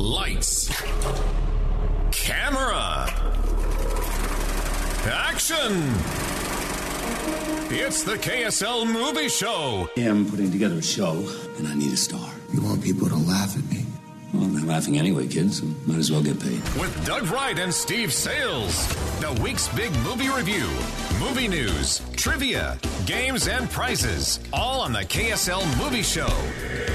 Lights. Camera. Action. It's the KSL Movie Show. Yeah, I'm putting together a show, and I need a star. You want people to laugh at me. Well, they're laughing anyway, kids, so might as well get paid. With Doug Wright and Steve Salles. The week's big movie review, movie news, trivia, games, and prizes. All on the KSL Movie Show.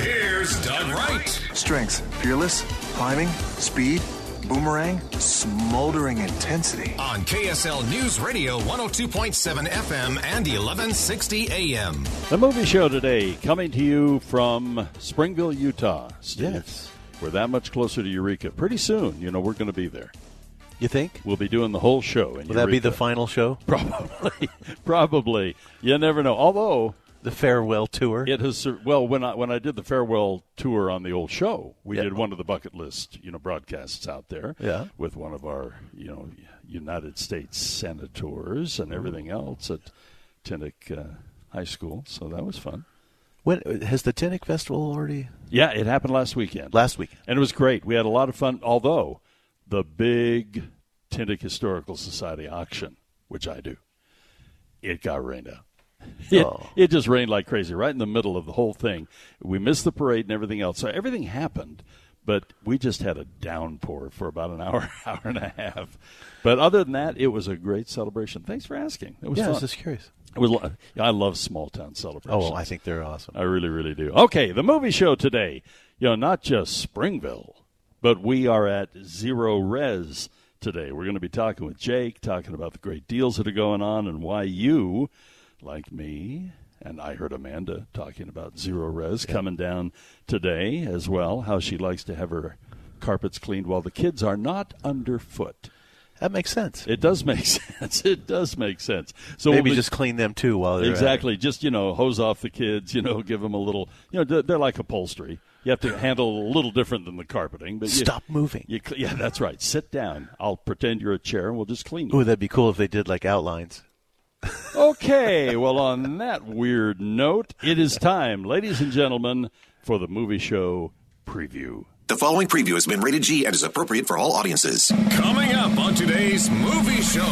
Here's Doug Wright. Strengths fearless, climbing, speed, boomerang, smoldering intensity. On KSL News Radio 102.7 FM and 1160 AM. The movie show today coming to you from Springville, Utah. Steve. Yes. We're that much closer to Eureka. Pretty soon, you know, we're going to be there. You think? We'll be doing the whole show. In Will that be the final show? Probably. Probably. You never know. Although The farewell tour? it has well when I when I did the farewell tour on the old show, we Yeah. did one of the bucket list, you know, broadcasts out there. Yeah. With one of our, you know, United States senators and everything else at Tintic uh, High School. So that was fun. When has the Tintic Festival already? Yeah, it happened last weekend. Last weekend. And it was great. We had a lot of fun, although the big Tintic Historical Society auction, which I do, it got rained out. It, Oh. it just rained like crazy right in the middle of the whole thing. We missed the parade and everything else. So everything happened, but we just had a downpour for about an hour, hour and a half. But other than that, it was a great celebration. Thanks for asking. It was Yeah, I was just curious. Was, I love small town celebrations. Oh, I think they're awesome. I really, really do. Okay, the movie show today. You know, not just Springville, but we are at Zerorez today. We're going to be talking with Jake, talking about the great deals that are going on and why you, like me, and I heard Amanda talking about Zerorez coming down today as well, how she likes to have her carpets cleaned while the kids are not underfoot. That makes sense. It does make sense. It does make sense. So Maybe we'll be- just clean them too while they're at it. Exactly. Just you know, hose off the kids. You know, give them a little. You know, they're- they're like upholstery. You have to handle a little different than the carpeting. But you- Stop moving. You, yeah, that's right. Sit down. I'll pretend you're a chair, and we'll just clean you. Ooh, that'd be cool if they did like outlines. Okay. well, on that weird note, it is time, ladies and gentlemen, for the movie show preview. The following preview has been rated G and is appropriate for all audiences. Coming up on today's movie show,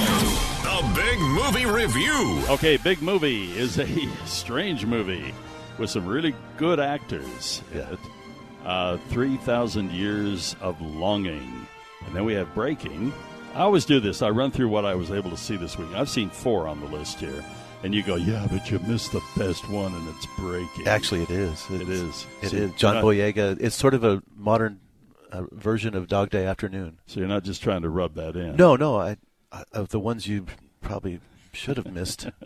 the big movie review. Okay, Big Movie is a strange movie with some really good actors in Yeah. it. Uh, 3,000 Years of Longing. And then we have Breaking. I always do this. I run through what I was able to see this week. I've seen four on the list here. And you go, yeah, but you missed the best one, and it's Breaking. Actually, it is. It It's- It So is. John not- Boyega. It's sort of a modern uh, version of Dog Day Afternoon. So you're not just trying to rub that in. No, no. I, I of the ones you probably should have missed.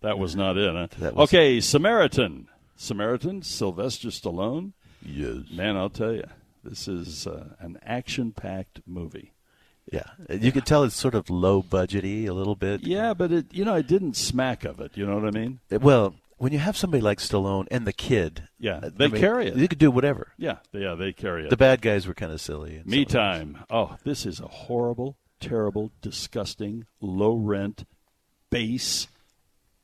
That was not it, huh? Was- okay, Samaritan. Samaritan, Sylvester Stallone. yes. Man, I'll tell you, this is uh, an action-packed movie. Yeah. You can tell it's sort of low budgety a little bit. Yeah, but it you know it didn't smack of it. You know what I mean? Well, when you have somebody like Stallone and the kid, Yeah, I they mean, carry it. You could do whatever. Yeah, yeah, they carry it. The bad guys were kind of silly. Me time. Oh, this is a horrible, terrible, disgusting, low rent, base,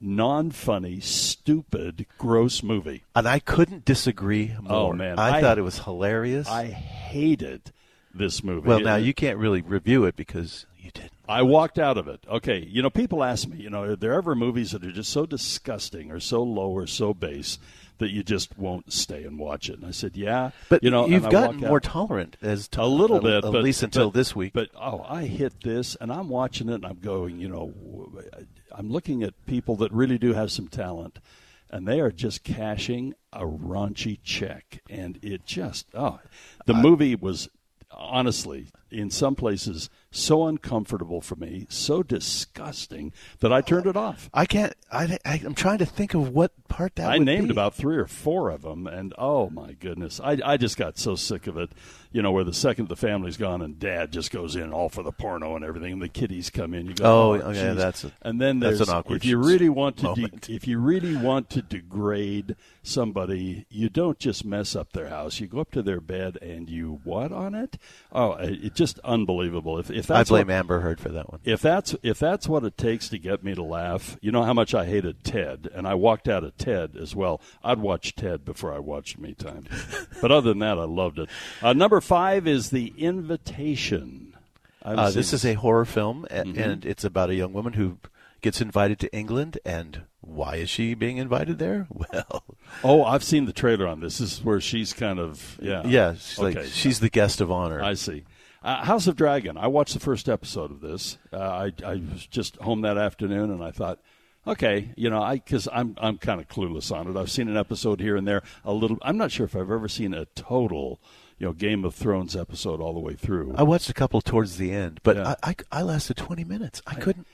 non-funny, stupid, gross movie. And I couldn't disagree oh, more. Oh, man. I, I- thought it was hilarious. I hated this movie. well, now It- you can't really review it because you didn't. I walked out of it. Okay, you know, people ask me, you know, are there ever movies that are just so disgusting or so low or so base that you just won't stay and watch it. And I said, yeah, But you know, you've gotten more tolerant as to, a little uh, bit, at but, least until but- this week. But oh, I hit this, and I'm watching it, and I'm going, you know, I'm looking at people that really do have some talent, and they are just cashing a raunchy check, and it just oh, the movie was honestly in some places so uncomfortable for me, so disgusting that I turned it off. I can't. I, I am trying to think of what part that I named be. about three or four of them, and oh my goodness, I, I just got so sick of it. You know, where the second the family's gone and dad just goes in all for the porno and everything, and the kiddies come in. You go, Oh, oh, okay, geez." that's a- and then that's an awkward if you really want to de- if you really want to degrade somebody, you don't just mess up their house. You go up to their bed and you what on it? Oh, it, it's just unbelievable. If if I blame what, Amber Heard for that one. if that's if that's what it takes to get me to laugh, you know how much I hated Ted, and I walked out of Ted as well. I'd watch Ted before I watched Me Time, but other than that, I loved it. Uh, number five is The Invitation. Uh, this is a horror film, Mhm. and it's about a young woman who gets invited to England. And why is she being invited there? Well, Oh, I've seen the trailer on this. This is where she's kind of yeah, yeah, she's okay. like she's the guest of honor. I see. Uh, House of Dragon. I watched the first episode of this. Uh, I, I was just home that afternoon, and I thought, okay, you know, I because I'm I'm kind of clueless on it. I've seen an episode here and there, a little. I'm not sure if I've ever seen a total, you know, Game of Thrones episode all the way through. I watched a couple towards the end, but Yeah. I, I I lasted twenty minutes. I couldn't.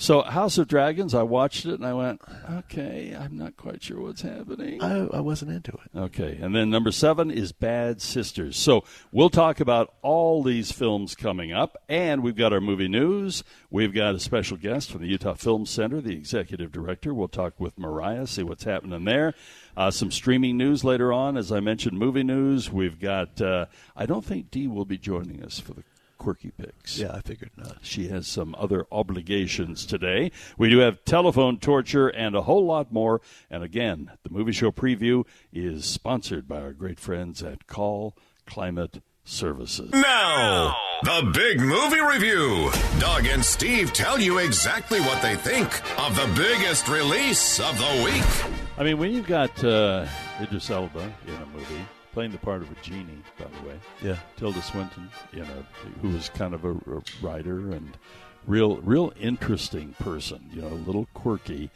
So House of Dragons, I watched it and I went, okay, I'm not quite sure what's happening. I, I wasn't into it. Okay, and then number seven is Bad Sisters. So we'll talk about all these films coming up, and we've got our movie news. We've got a special guest from the Utah Film Center, the executive director. We'll talk with Mariah, see what's happening there. Uh, some streaming news later on, as I mentioned, movie news. We've got. Uh, I don't think Dee will be joining us for the quirky picks. Yeah, I figured not. She has some other obligations today. We do have telephone torture and a whole lot more. And again, the movie show preview is sponsored by our great friends at Call Climate Services. Now, the big movie review. Doug and Steve tell you exactly what they think of the biggest release of the week. I mean, when you've got uh, Idris Elba in a movie playing the part of a genie, by the way, Yeah. Tilda Swinton, you know, who was kind of a, a writer and real, real interesting person, you know, a little quirky,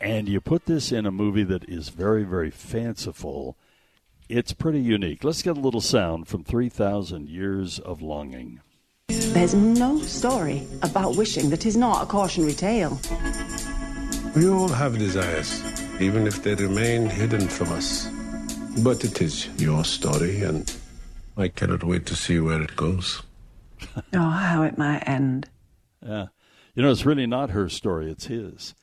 and you put this in a movie that is very, very fanciful. It's pretty unique. Let's get a little sound from 3,000 Years of Longing. There's no story about wishing that is not a cautionary tale. We all have desires, even if they remain hidden from us. But it is your story, and I cannot wait to see where it goes. Oh, how it might end. Yeah. You know, it's really not her story, it's his.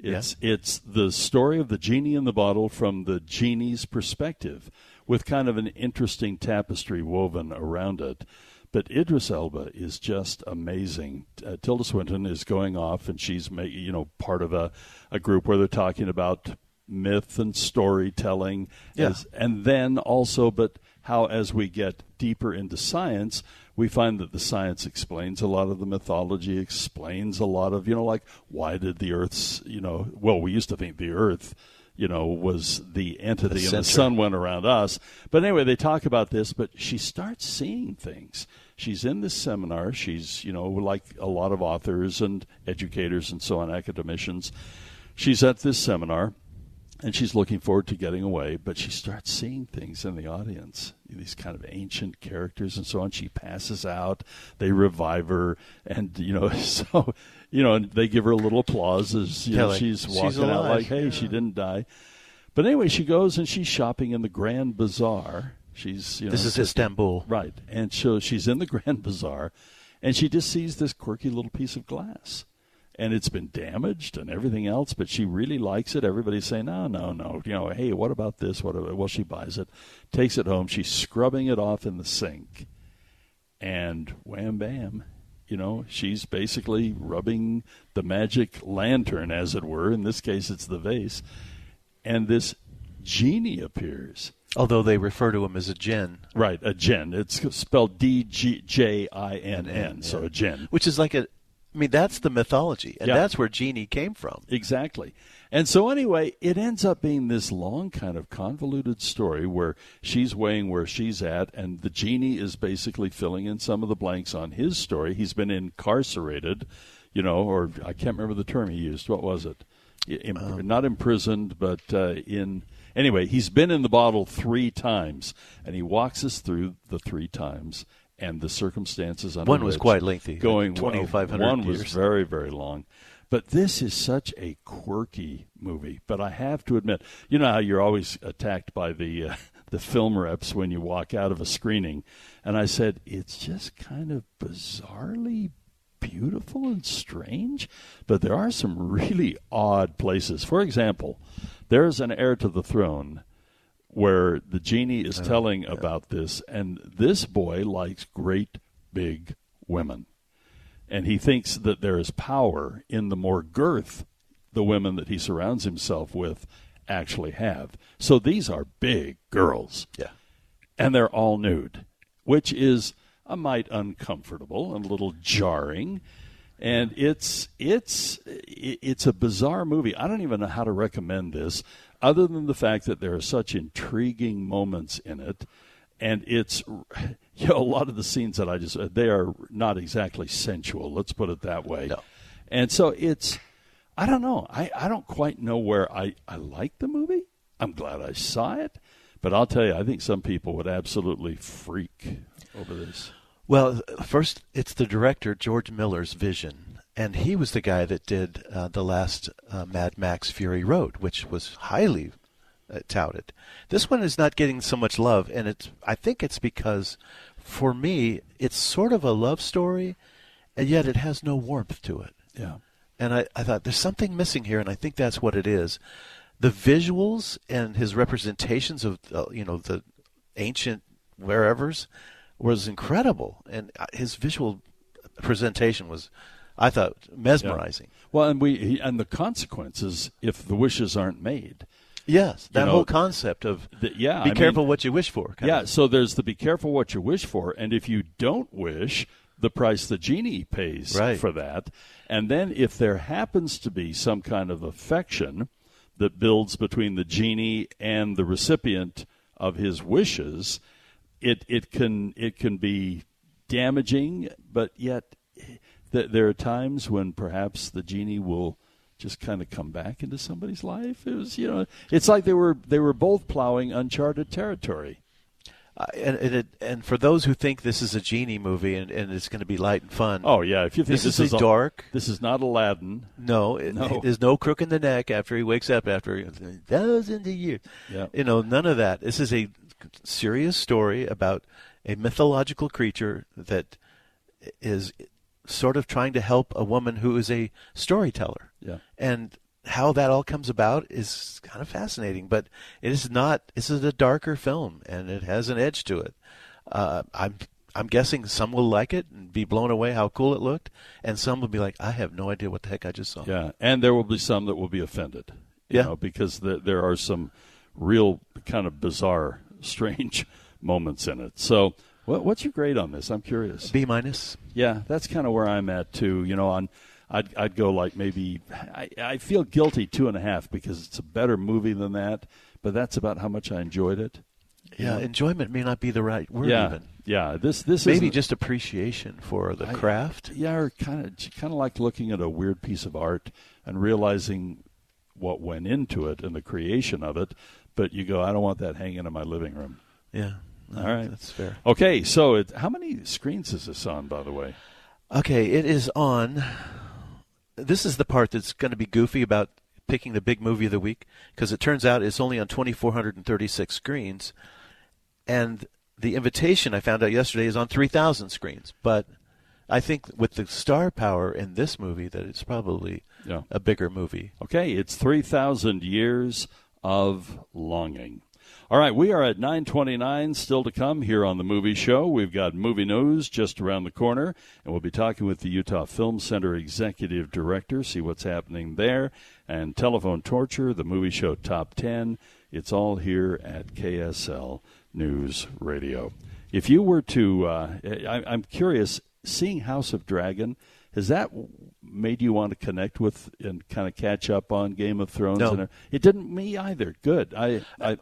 It's it's the story of the genie in the bottle from the genie's perspective with kind of an interesting tapestry woven around it. But Idris Elba is just amazing. Uh, Tilda Swinton is going off, and she's ma- you know part of a, a group where they're talking about myth and storytelling, Yeah. as- and then also, but how as we get deeper into science, we find that the science explains a lot of the mythology, explains a lot of you know like why did the Earth's you know well we used to think the Earth you know was the entity The and the sun went around us. But anyway, they talk about this, but she starts seeing things. She's in this seminar. She's, you know, like a lot of authors and educators and so on, academicians. She's at this seminar and she's looking forward to getting away, but she starts seeing things in the audience, these kind of ancient characters and so on. She passes out, they revive her, and you know, so you know, and they give her a little applause as you Yeah, know, she's she's walking out like, "Hey, she didn't die." But anyway, she goes and she's shopping in the Grand Bazaar. She's you know This is Istanbul. right? And so she's in the Grand Bazaar, and she just sees this quirky little piece of glass, and it's been damaged and everything else. But she really likes it. Everybody's saying, "No, no, no." You know, hey, what about this? What? About? Well, she buys it, takes it home. She's scrubbing it off in the sink, and wham bam. You know, she's basically rubbing the magic lantern, as it were. In this case, it's the vase. And this genie appears. Although they refer to him as a Jinn. Right, a Jinn. It's spelled D G J I N N, so a Jinn. Which is like a. I mean, that's the mythology, and Yeah. that's where genie came from. Exactly. And so, anyway, it ends up being this long, kind of convoluted story where she's weighing where she's at, and the genie is basically filling in some of the blanks on his story. He's been incarcerated, you know, or I can't remember the term he used. What was it? Um. not imprisoned, but uh, in. Anyway, he's been in the bottle three times, and he walks us through the three times and the circumstances under One was quite lengthy, Going like 2,500 One was very, very long. But this is such a quirky movie. But I have to admit, you know how you're always attacked by the uh, the film reps when you walk out of a screening, and I said it's just kind of bizarrely beautiful and strange. But there are some really odd places. For example, there's an heir to the throne where the genie is oh, telling about this, and this boy likes great big women and he thinks that there is power in the more girth the women that he surrounds himself with actually have. So these are big girls. Yeah. And they're all nude, which is a mite uncomfortable and a little jarring. And it's it's it's a bizarre movie. I don't even know how to recommend this other than the fact that there are such intriguing moments in it and it's you know a lot of the scenes that I just they are not exactly sensual. Let's put it that way. No. And so it's I don't know. I, I don't quite know where I I like the movie. I'm glad I saw it, but I'll tell you, I think some people would absolutely freak over this. Well, first, it's the director George Miller's vision, and he was the guy that did uh, the last uh, Mad Max Fury Road, which was highly uh, touted. This one is not getting so much love, and it's I think it's because, for me, it's sort of a love story, and yet it has no warmth to it. Yeah. And I, I thought there's something missing here, and I think that's what it is. The visuals and his representations of uh, you know the ancient wherevers was incredible, and uh, his visual presentation was, I thought, mesmerizing. Well, and we he, and the consequences if the wishes aren't made. Yes, You that know, whole concept of the- yeah, be I careful mean- what you wish for. Yeah, of. so there's the be careful what you wish for, and if you don't wish, the price the genie pays Right. for that. And then if there happens to be some kind of affection that builds between the genie and the recipient of his wishes, it it can it can be damaging, but yet th- there are times when perhaps the genie will just kind of come back into somebody's life. It was, you know, it's like they were they were both plowing uncharted territory. Uh, and and, it, and for those who think this is a genie movie and, and it's going to be light and fun, Oh yeah, if you think this, this, is, a dark. this is not Aladdin. No, it, No. there's no crook in the neck after he wakes up after thousands of years. Yeah. You know, none of that. This is a serious story about a mythological creature that is sort of trying to help a woman who is a storyteller. Yeah. And how that all comes about is kind of fascinating, but it is not. This is a darker film, and it has an edge to it. Uh, I'm I'm guessing some will like it and be blown away how cool it looked, and some will be like, I have no idea what the heck I just saw. Yeah, and there will be some that will be offended. You Yeah. know, because the, there are some real kind of bizarre, strange moments in it. So, what, what's your grade on this? I'm curious. B minus. Yeah, that's kind of where I'm at too. You know, on I'd I'd go like maybe I, I feel guilty two and a half because it's a better movie than that, but that's about how much I enjoyed it. Yeah, enjoyment may not be the right word. yeah, even. yeah. This this maybe just appreciation for the I- craft. Yeah, or kind of kind of like looking at a weird piece of art and realizing what went into it and the creation of it. But you go, I don't want that hanging in my living room. Yeah, All right, that's fair. Okay, so it, how many screens is this on, by the way? Okay, it is on. This is the part that's going to be goofy about picking the big movie of the week because it turns out it's only on 2,436 screens, and the invitation I found out yesterday is on 3,000 screens. But I think with the star power in this movie, that it's probably Yeah. a bigger movie. Okay, it's 3,000 years of longing. All right, we are at 929 still to come here on the movie show. We've got movie news just around the corner, and we'll be talking with the Utah Film Center executive director, see what's happening there, and telephone torture, the movie show top 10. It's all here at KSL News Radio. If you were to, uh, I, I'm curious, seeing House of Dragon, has that made you want to connect with and kind of catch up on Game of Thrones? No. And it didn't me either. Good. I I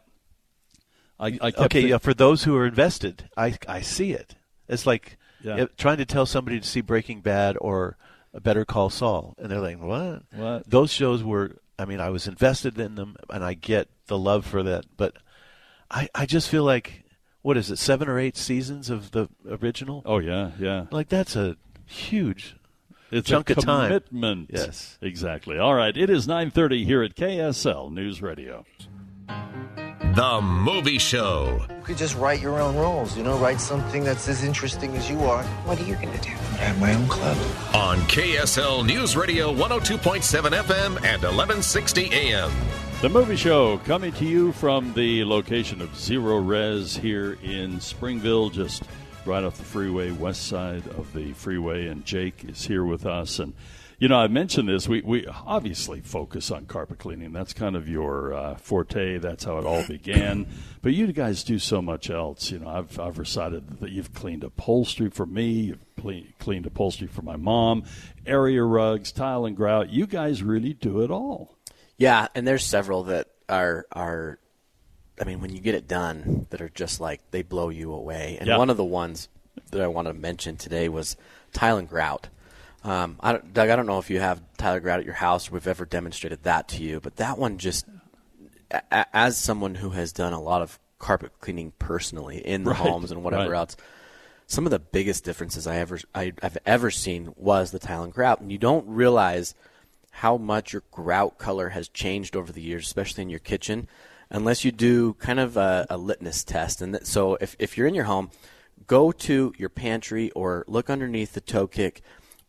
I, I kept okay, yeah, for those who are invested, I I see it. It's like Yeah. uh, trying to tell somebody to see Breaking Bad or a Better Call Saul, and they're like, "What? What? Those shows were. I mean, I was invested in them, and I get the love for that, but I I just feel like what is it, seven or eight seasons of the original? Oh yeah, yeah. Like that's a huge It's chunk a of time. commitment. Yes. exactly. All right, it is nine thirty here at KSL News Radio. The Movie Show. You could just write your own rules, you know, write something that's as interesting as you are. What are you going to do? I have my own club. On KSL News Radio 102.7 FM and 1160 AM. The movie show coming to you from the location of Zerorez here in Springville, just right off the freeway, west side of the freeway. And Jake is here with us. And, you know, I mentioned this. We, we obviously focus on carpet cleaning. That's kind of your uh, forte. That's how it all began. But you guys do so much else. You know, I've, I've recited that you've cleaned upholstery for me, you've cle- cleaned upholstery for my mom, area rugs, tile and grout. You guys really do it all. Yeah, and there's several that are are I mean, when you get it done that are just like they blow you away. And Yeah. one of the ones that I want to mention today was tile and grout. Um, I don't, Doug, I don't know if you have tile and grout at your house or we've ever demonstrated that to you, but that one just, a- as someone who has done a lot of carpet cleaning personally in the Right, homes and whatever right. else, some of the biggest differences I ever I, I've ever seen was the tile and grout, and you don't realize how much your grout color has changed over the years, especially in your kitchen, unless you do kind of a, a litmus test. And that, so, if if you're in your home, go to your pantry or look underneath the toe kick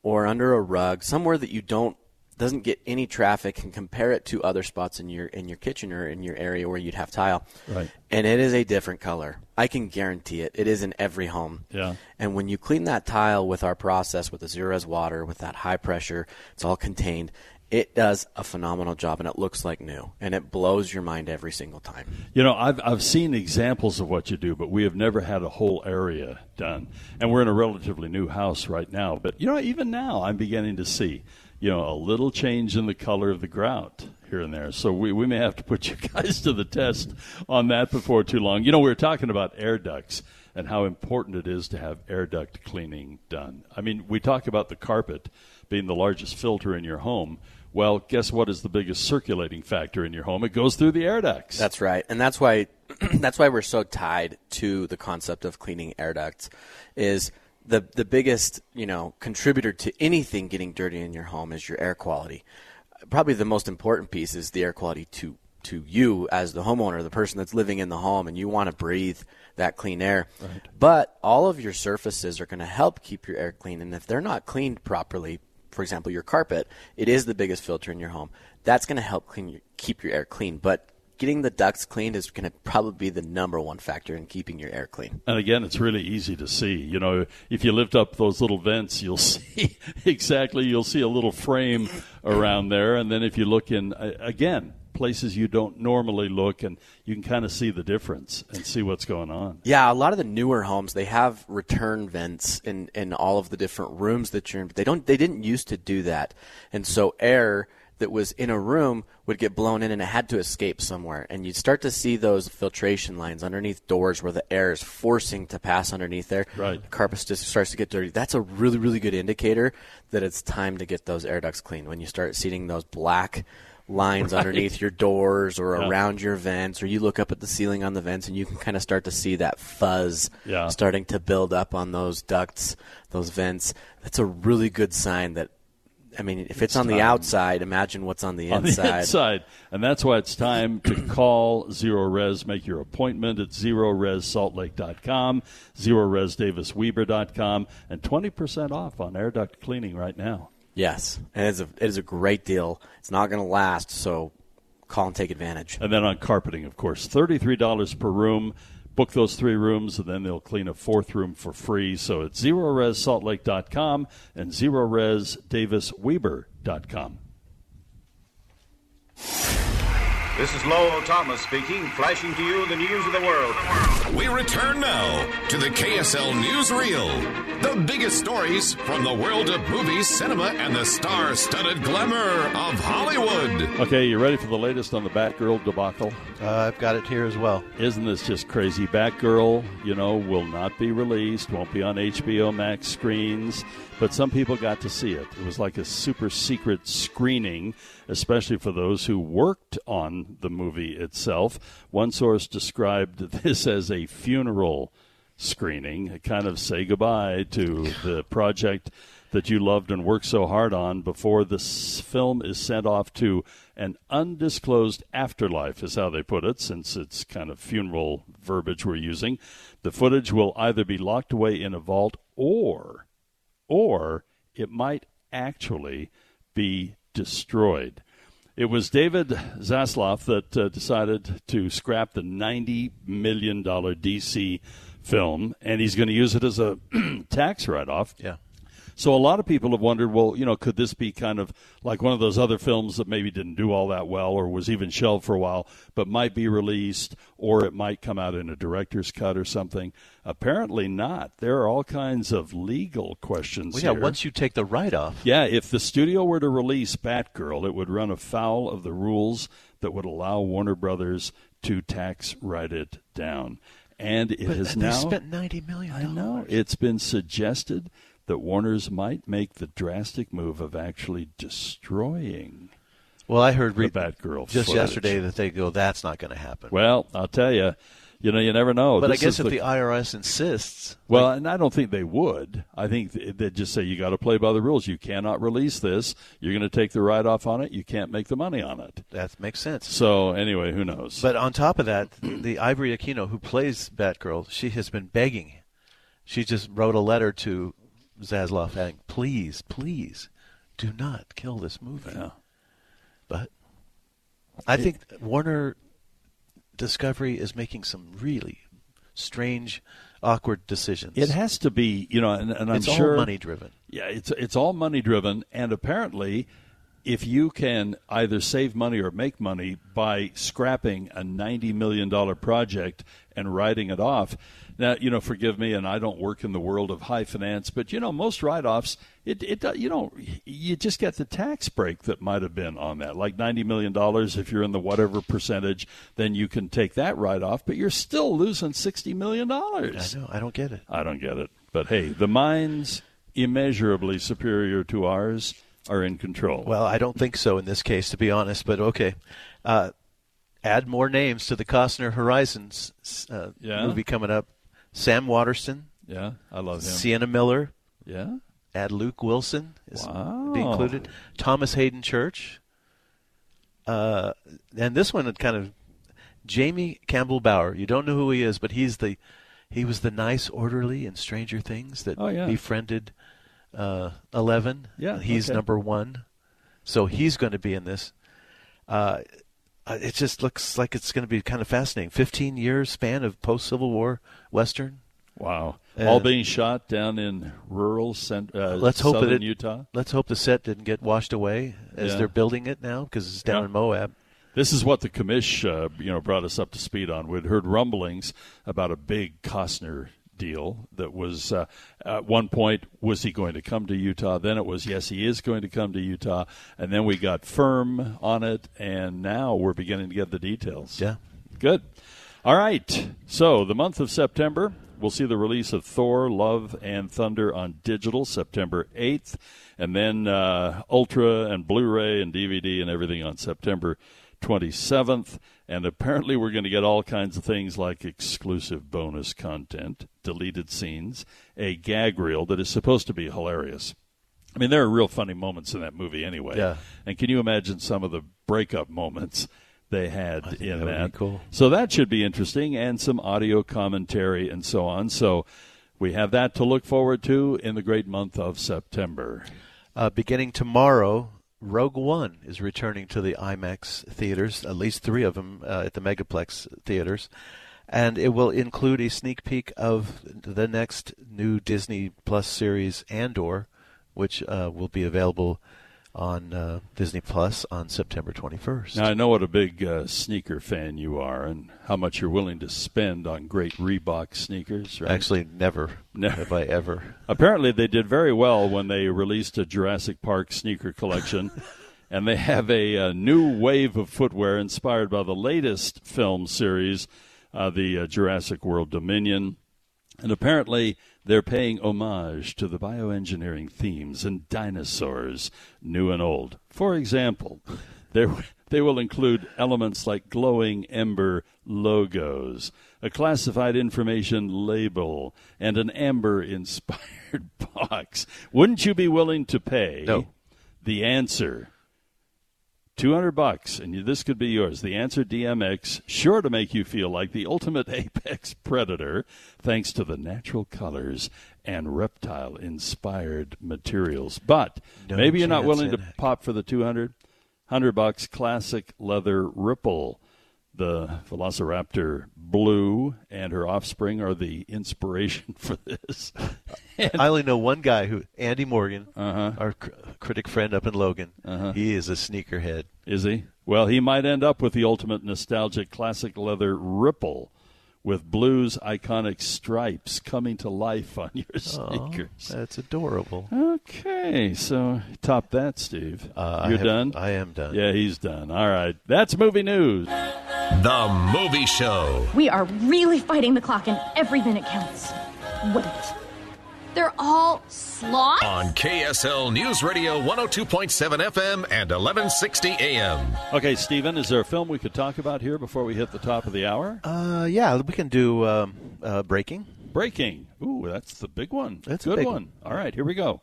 or under a rug, somewhere that you don't doesn't get any traffic, and compare it to other spots in your in your kitchen or in your area where you'd have tile. Right. And it is a different color. I can guarantee it. It is in every home. Yeah. And when you clean that tile with our process, with the zero res water, with that high pressure, it's all contained. It does a phenomenal job, and it looks like new, and it blows your mind every single time. You know, I've I've seen examples of what you do, but we have never had a whole area done. And we're in a relatively new house right now. But you know, even now, I'm beginning to see, you know, a little change in the color of the grout here and there. So we we may have to put you guys to the test on that before too long. You know, we were talking about air ducts and how important it is to have air duct cleaning done. I mean, we talk about the carpet being the largest filter in your home. Well, guess what is the biggest circulating factor in your home? It goes through the air ducts. That's right, and that's why that's why we're so tied to the concept of cleaning air ducts. Is the the biggest you know contributor to anything getting dirty in your home is your air quality. Probably the most important piece is the air quality to to you as the homeowner, the person that's living in the home, and you want to breathe that clean air. But all of your surfaces are going to help keep your air clean, and if they're not cleaned properly, for example, your carpet, it is the biggest filter in your home. That's going to help clean your, keep your air clean. But getting the ducts cleaned is going to probably be the number one factor in keeping your air clean. And again, it's really easy to see. You know, if you lift up those little vents, you'll see exactly. You'll see a little frame around there, and then if you look in again places you don't normally look, and you can kind of see the difference and see what's going on. Yeah, a lot of the newer homes they have return vents in in all of the different rooms that you're in. But they don't. They didn't used to do that, and so air that was in a room would get blown in and it had to escape somewhere. And you'd start to see those filtration lines underneath doors where the air is forcing to pass underneath there. Right. The carpet just starts to get dirty. That's a really, really good indicator that it's time to get those air ducts cleaned. When you start seeing those black lines Right. underneath your doors or Yeah. around your vents, or you look up at the ceiling on the vents and you can kind of start to see that fuzz Yeah. starting to build up on those ducts, those vents. That's a really good sign that I mean, if it's, It's on the outside, imagine what's on the on inside. the inside. And that's why it's time to call Zerorez, make your appointment at zerorezsaltlake.com, zerorezdavisweber.com, and 20% off on air duct cleaning right now. Yes, and it's a it is a great deal. It's not going to last, so call and take advantage. And then on carpeting, of course, $33 per room. Book those three rooms, and then they'll clean a fourth room for free. So it's zerorezsaltlake.com and zerorezdavisweber.com. This is Lowell Thomas speaking, flashing to you the news of the world. We return now to the KSL Newsreel. The biggest stories from the world of movies, cinema, and the star studded glamour of Hollywood. Okay, you ready for the latest on the Batgirl debacle? Uh, I've got it here as well. Isn't this just crazy? Batgirl, you know, will not be released, won't be on HBO Max screens, but some people got to see it. It was like a super secret screening, especially for those who worked on the movie itself. One source described this as a funeral screening, kind of say goodbye to the project that you loved and worked so hard on before this film is sent off to an undisclosed afterlife, is how they put it, since it's kind of funeral verbiage we're using. The footage will either be locked away in a vault or, or it might actually be destroyed. It was David Zaslav that uh, decided to scrap the $90 million DC film, and he's going to use it as a tax write off. Yeah. So a lot of people have wondered, well, you know, could this be kind of like one of those other films that maybe didn't do all that well or was even shelved for a while, but might be released or it might come out in a director's cut or something? Apparently not. There are all kinds of legal questions Well, yeah, here. once you take the write off. Yeah, if the studio were to release Batgirl, it would run afoul of the rules that would allow Warner Brothers to tax write it down. And it But has they now spent $90 million. I know. It's been suggested that Warner's might make the drastic move of actually destroying Well, I heard the re- Batgirl just footage. yesterday that they go, that's not going to happen. Well, I'll tell you, you know, you never know. but I guess if the, IRS insists, Well, and I don't think they would. I think they'd just say you got to play by the rules. You cannot release this. You're going to take the write off on it. You can't make the money on it. that makes sense. So anyway, who knows? But on top of that, the Ivory Aquino who plays Batgirl, she has been begging. She just wrote a letter to Zaslav saying, "Please, please, do not kill this movie." Yeah. But I think Warner Discovery is making some really strange, awkward decisions. It has to be, you know, and, and I'm It's all sure money driven. Yeah, it's it's all money driven, and apparently, if you can either save money or make money by scrapping a ninety million dollar project and writing it off. Now, you know, forgive me, and I don't work in the world of high finance, but you know, most write-offs, it, it you don't, you just get the tax break that might have been on that, like ninety million dollars. If you're in the whatever percentage, then you can take that write-off, but you're still losing sixty million dollars. I know. I don't get it. I don't get it. But hey, the minds immeasurably superior to ours are in control. Well, I don't think so in this case, to be honest. But okay, uh, add more names to the Costner Horizons uh, Yeah. movie coming up. Sam Waterston. Yeah, I love him. Sienna Miller. Yeah. Add Luke Wilson is Wow. be included. Thomas Haden Church. Uh, and this one kind of Jamie Campbell Bower. You don't know who he is, but he's the he was the nice orderly in Stranger Things that Oh, yeah. befriended uh, Eleven. Yeah, he's okay. number one, so he's going to be in this. Uh, uh, it just looks like it's going to be kind of fascinating. Fifteen years span of post Civil War Western. Wow. Uh, All being shot down in rural cent- uh, let's hope southern it, Utah. Let's hope the set didn't get washed away as Yeah. they're building it now because it's down Yeah. in Moab. This is what the commish, uh, you know, brought us up to speed on. We'd heard rumblings about a big Costner deal that was uh, at one point was he going to come to Utah? Then it was yes, he is going to come to Utah, and then we got firm on it, and now we're beginning to get the details. Yeah, good. All right, so the month of September. We'll see the release of Thor, Love, and Thunder on digital September 8th, and then uh, Ultra and Blu ray and DVD and everything on September 27th. And apparently, we're going to get all kinds of things like exclusive bonus content, deleted scenes, a gag reel that is supposed to be hilarious. I mean, there are real funny moments in that movie anyway. Yeah. And can you imagine some of the breakup moments they had in that that? cool. So that should be interesting, and some audio commentary and so on. So we have that to look forward to in the great month of September. Uh, beginning tomorrow, Rogue One is returning to the IMAX theaters, at least three of them uh, at the Megaplex theaters. And it will include a sneak peek of the next new Disney Plus series, Andor, which uh, will be available on uh, Disney Plus on September 21st. Now I know what a big uh, sneaker fan you are, and how much you're willing to spend on great Reebok sneakers. Right? Actually, never, Never. have I ever. Apparently, they did very well when they released a Jurassic Park sneaker collection, and they have a, a new wave of footwear inspired by the latest film series, uh, the uh, Jurassic World Dominion. And apparently, they're paying homage to the bioengineering themes in dinosaurs, new and old. For example, they they will include elements like glowing ember logos, a classified information label, and an amber inspired box. Wouldn't you be willing to pay? No. The answer. 200 bucks and you, this could be yours. The answer DMX, sure to make you feel like the ultimate apex predator thanks to the natural colors and reptile inspired materials. But No maybe you're not willing to heck. pop for the 200 100 bucks classic leather ripple. The Velociraptor Blue and her offspring are the inspiration for this. I only know one guy who, Andy Morgan, Uh-huh. our cr- critic friend up in Logan. Uh-huh. He is a sneakerhead. Is he? Well, he might end up with the ultimate nostalgic classic leather ripple with blue's iconic stripes coming to life on your Aw, sneakers. that's adorable. Okay, so top that, Steve. Uh, You're have- done? I am done. Yeah, he's done. All right. That's movie news. The Movie Show. We are really fighting the clock, and every minute counts. Wait. They're all sloths? On KSL News Radio 102.7 FM and 1160 AM. Okay, Steven, is there a film we could talk about here before we hit the top of the hour? Uh, yeah, we can do um, uh, breaking. Breaking. Ooh, that's the big one. That's a good one. one. All right, here we go.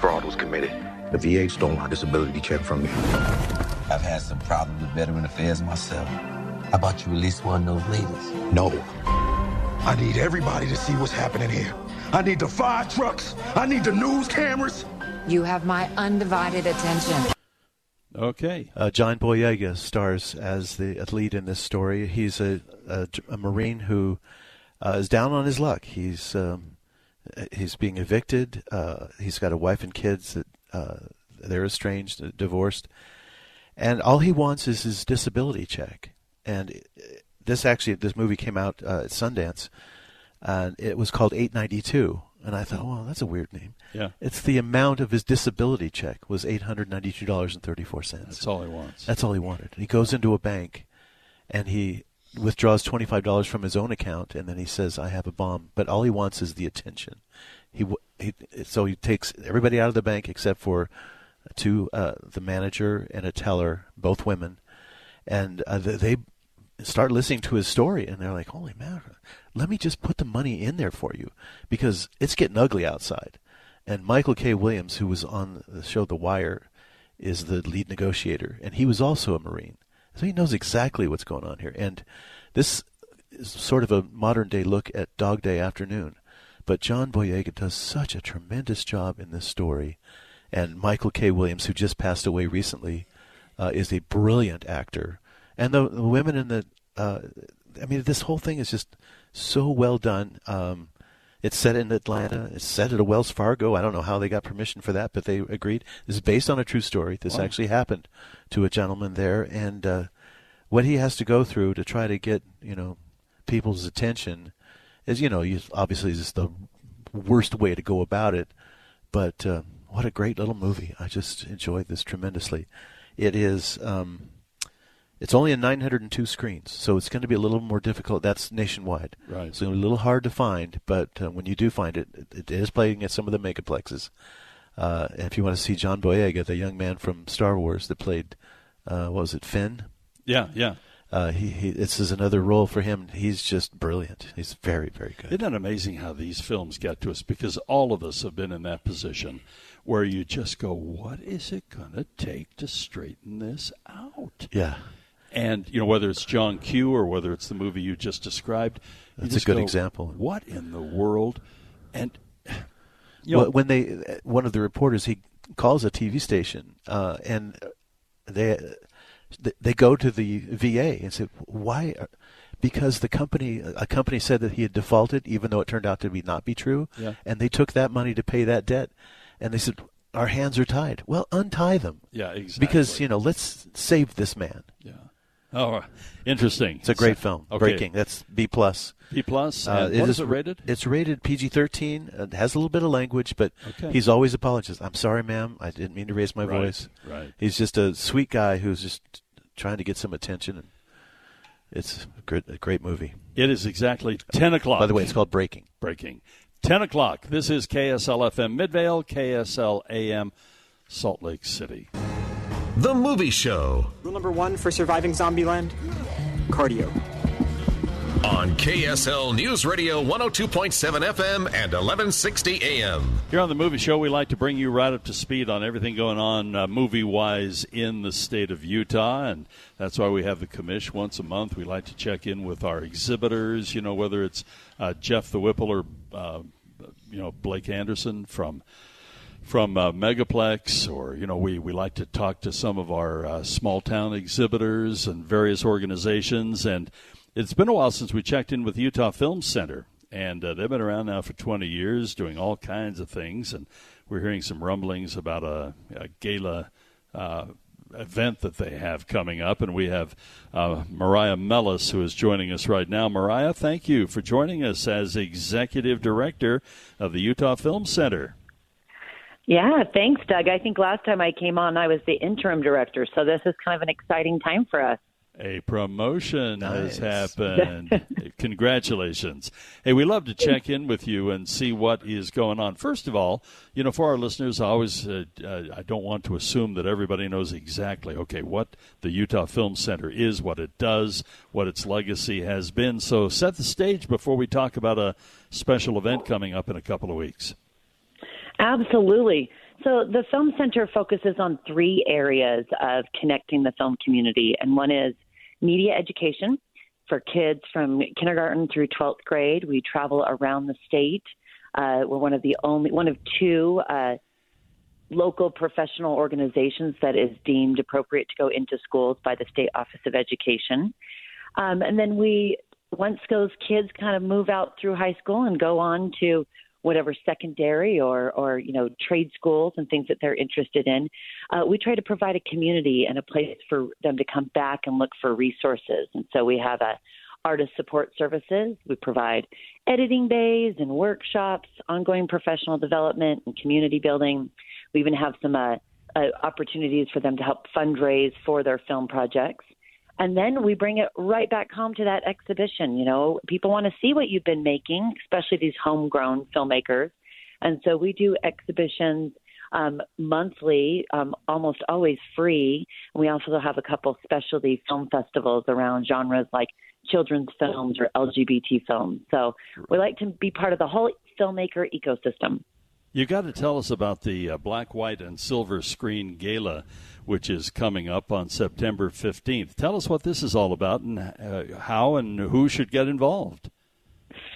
fraud was committed. The VA stole my disability check from me. I've had some problems with veteran affairs myself. How about you release one of those ladies? No. I need everybody to see what's happening here. I need the fire trucks. I need the news cameras. You have my undivided attention. Okay. Uh, John Boyega stars as the lead in this story. He's a, a, a Marine who uh, is down on his luck. He's um, he's being evicted. Uh, he's got a wife and kids that uh, they're estranged, uh, divorced, and all he wants is his disability check. And this actually, this movie came out uh, at Sundance, and it was called 892. And I thought, well, that's a weird name. Yeah. It's the amount of his disability check was eight hundred ninety-two dollars and thirty-four cents. That's all he wants. That's all he wanted. He goes into a bank, and he withdraws twenty-five dollars from his own account, and then he says, "I have a bomb." But all he wants is the attention. He, he so he takes everybody out of the bank except for two, uh, the manager and a teller, both women, and uh, they start listening to his story, and they're like, "Holy man, let me just put the money in there for you because it's getting ugly outside." And Michael K. Williams, who was on the show The Wire, is the lead negotiator, and he was also a Marine, so he knows exactly what's going on here. And this is sort of a modern day look at Dog Day Afternoon, but John Boyega does such a tremendous job in this story, and Michael K. Williams, who just passed away recently, uh, is a brilliant actor, and the, the women in the, uh, I mean, this whole thing is just so well done. Um, it's set in Atlanta. It's set at a Wells Fargo. I don't know how they got permission for that, but they agreed. This is based on a true story. This Wow. actually happened to a gentleman there, and uh, what he has to go through to try to get you know people's attention is you know you, obviously is the worst way to go about it. But uh, what a great little movie! I just enjoyed this tremendously. It is. Um, it's only in 902 screens, so it's going to be a little more difficult. That's nationwide. Right. So it's a little hard to find, but uh, when you do find it, it, it is playing at some of the megaplexes. Uh, if you want to see John Boyega, the young man from Star Wars that played, uh, what was it, Finn? Yeah, yeah. Uh, he, he, this is another role for him. He's just brilliant. He's very, very good. Isn't it amazing how these films get to us? Because all of us have been in that position where you just go, what is it going to take to straighten this out? Yeah. And, you know, whether it's John Q or whether it's the movie you just described, you That's a good go, example. What in the world? And, you know, Well, when they, one of the reporters, he calls a TV station, uh, and they they go to the VA and say, "Why?" Because the company, a company said that he had defaulted, even though it turned out to be not be true, Yeah. and they took that money to pay that debt, and they said, our hands are tied. Well, untie them. Yeah, exactly. Because you know, let's save this man. Yeah. Oh, interesting. It's a great So- film. okay. Breaking. That's B plus. B plus. Uh, what is is it rated? It's rated PG thirteen. It has a little bit of language, but Okay. he's always apologized. I'm sorry, ma'am. I didn't mean to raise my Right, voice. right. He's just a sweet guy who's just trying to get some attention. And it's a great, a great movie. It is exactly 10 o'clock. By the way, it's called Breaking. Breaking. 10 o'clock. This is KSL FM Midvale, KSL AM Salt Lake City. The Movie Show Rule number one for surviving Zombieland cardio. on KSL News Radio 102.7 FM and 1160 AM. Here on the movie show, we like to bring you right up to speed on everything going on uh, movie wise in the state of Utah. And that's why we have the commish once a month. We like to check in with our exhibitors, you know, whether it's uh, Jeff the Whipple or, uh, you know, Blake Anderson from. From uh, Megaplex, or you know, we, we like to talk to some of our uh, small town exhibitors and various organizations. And it's been a while since we checked in with the Utah Film Center, and uh, they've been around now for 20 years doing all kinds of things. And we're hearing some rumblings about a, a gala uh, event that they have coming up. And we have uh, Mariah Mellus, who is joining us right now. Mariah, thank you for joining us as executive director of the Utah Film Center. Yeah, thanks, Doug. I think last time I came on, I was the interim director, so this is kind of an exciting time for us. A promotion has happened. Congratulations. Hey, we love to check in with you and see what is going on. First of all, you know, for our listeners, I always uh, uh, I don't want to assume that everybody knows exactly okay what the Utah Film Center is, what it does, what its legacy has been. So set the stage before we talk about a special event coming up in a couple of weeks. Absolutely. So the Film Center focuses on three areas of connecting the film community, and one is media education for kids from kindergarten through 12th grade. We travel around the state. Uh, we're one of the only, one of two uh, local professional organizations that is deemed appropriate to go into schools by the State Office of Education. Um, and then we, once those kids kind of move out through high school and go on to whatever secondary or, or you know trade schools and things that they're interested in, uh, we try to provide a community and a place for them to come back and look for resources. And so we have a artist support services. We provide editing bays and workshops, ongoing professional development and community building. We even have some uh, uh, opportunities for them to help fundraise for their film projects. And then we bring it right back home to that exhibition. You know, people want to see what you've been making, especially these homegrown filmmakers. And so we do exhibitions um, monthly, um, almost always free. And we also have a couple specialty film festivals around genres like children's films or LGBT films. So we like to be part of the whole filmmaker ecosystem. You got to tell us about the uh, black, white, and silver screen gala, which is coming up on September 15th. Tell us what this is all about and uh, how and who should get involved.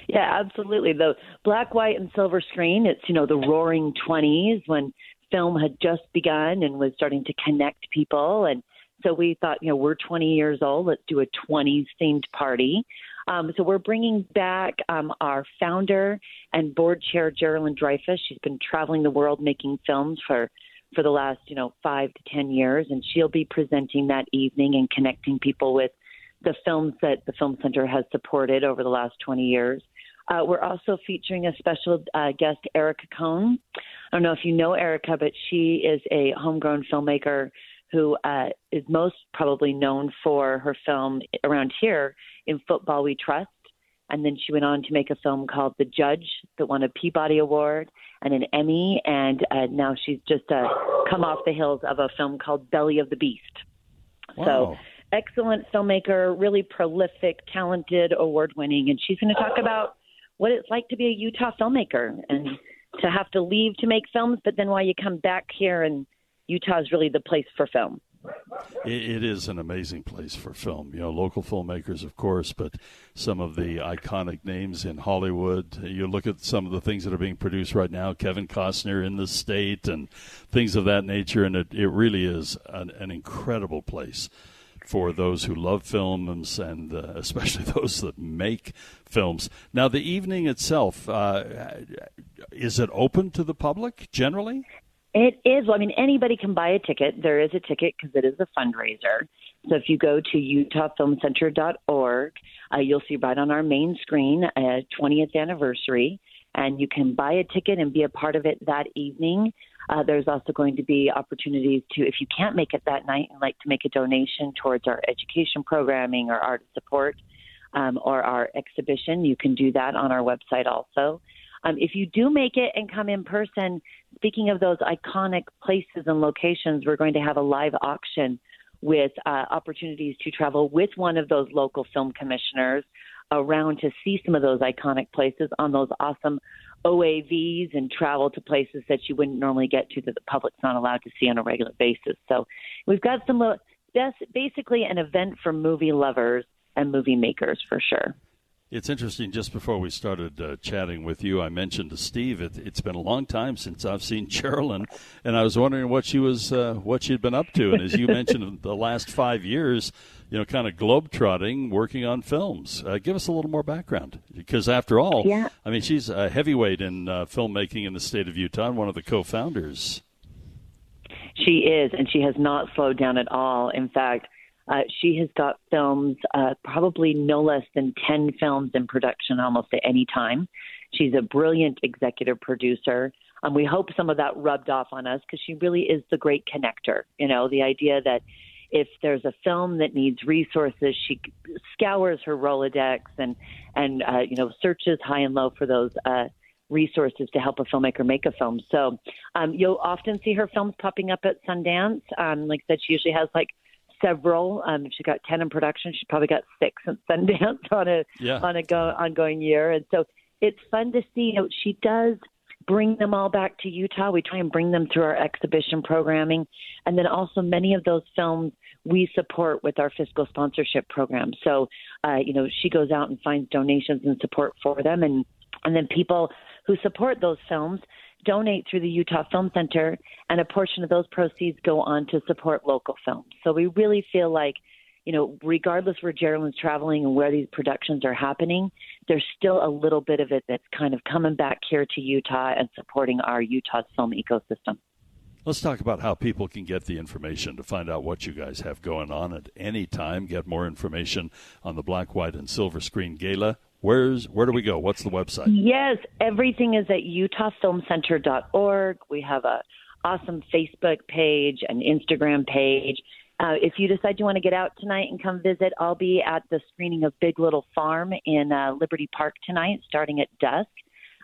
Yeah, absolutely. The black, white, and silver screen, it's, you know, the roaring 20s when film had just begun and was starting to connect people. And so we thought, you know, we're 20 years old, let's do a 20s themed party. Um, so we're bringing back um, our founder and board chair, Geralyn Dreyfous. She's been traveling the world making films for for the last, you know, five to ten years, and she'll be presenting that evening and connecting people with the films that the Film Center has supported over the last 20 years. Uh, we're also featuring a special uh, guest, Erica Cohn. I don't know if you know Erica, but she is a homegrown filmmaker who uh, is most probably known for her film around here in Football We Trust. And then she went on to make a film called The Judge that won a Peabody Award and an Emmy. And uh, now she's just uh, come off the hills of a film called Belly of the Beast. So, excellent filmmaker, really prolific, talented, award winning. And she's going to talk about what it's like to be a Utah filmmaker and to have to leave to make films, but then why you come back here and Utah is really the place for film. It, is an amazing place for film. You know, local filmmakers, of course, but some of the iconic names in Hollywood. You look at some of the things that are being produced right now. Kevin Costner in the state and things of that nature, and it, it really is an, an incredible place for those who love films and uh, especially those that make films. Now, the evening itself uh, is it open to the public generally? It is. Well, I mean, anybody can buy a ticket. There is a ticket because it is a fundraiser. So if you go to utahfilmcenter.org, uh, you'll see right on our main screen a 20th anniversary, and you can buy a ticket and be a part of it that evening. Uh, there's also going to be opportunities to, if you can't make it that night and like to make a donation towards our education programming or art support um, or our exhibition, you can do that on our website also. Um, if you do make it and come in person, speaking of those iconic places and locations, we're going to have a live auction with uh, opportunities to travel with one of those local film commissioners around to see some of those iconic places on those awesome OAVs and travel to places that you wouldn't normally get to that the public's not allowed to see on a regular basis. So we've got some best, basically an event for movie lovers and movie makers for sure. It's interesting. Just before we started uh, chatting with you, I mentioned to Steve it, has been a long time since I've seen Geralyn, and I was wondering what she was, uh, what she'd been up to. And as you mentioned, the last five years, you know, kind of globetrotting, working on films. Uh, give us a little more background, because after all, yeah. I mean, she's a heavyweight in uh, filmmaking in the state of Utah, and one of the co-founders. She is, and she has not slowed down at all. In fact uh, she has got films, uh, probably no less than 10 films in production almost at any time. She's a brilliant executive producer. And we hope some of that rubbed off on us because she really is the great connector. You know, the idea that if there's a film that needs resources, she scours her Rolodex and, and uh, you know, searches high and low for those uh, resources to help a filmmaker make a film. So um, you'll often see her films popping up at Sundance. Um, like I said, she usually has like several. Um, she got ten in production. She probably got six in Sundance on a yeah. on a go, ongoing year, and so it's fun to see. You know, she does bring them all back to Utah. We try and bring them through our exhibition programming, and then also many of those films we support with our fiscal sponsorship program. So, uh, you know, she goes out and finds donations and support for them, and and then people who support those films donate through the Utah Film Center, and a portion of those proceeds go on to support local films. So we really feel like, you know, regardless where Geralyn's traveling and where these productions are happening, there's still a little bit of it that's kind of coming back here to Utah and supporting our Utah film ecosystem. Let's talk about how people can get the information to find out what you guys have going on at any time. Get more information on the Black, White, and Silver Screen Gala Where's where do we go? What's the website? Yes, everything is at utahfilmcenter.org. We have a awesome Facebook page, an Instagram page. Uh, if you decide you want to get out tonight and come visit, I'll be at the screening of Big Little Farm in uh, Liberty Park tonight, starting at dusk.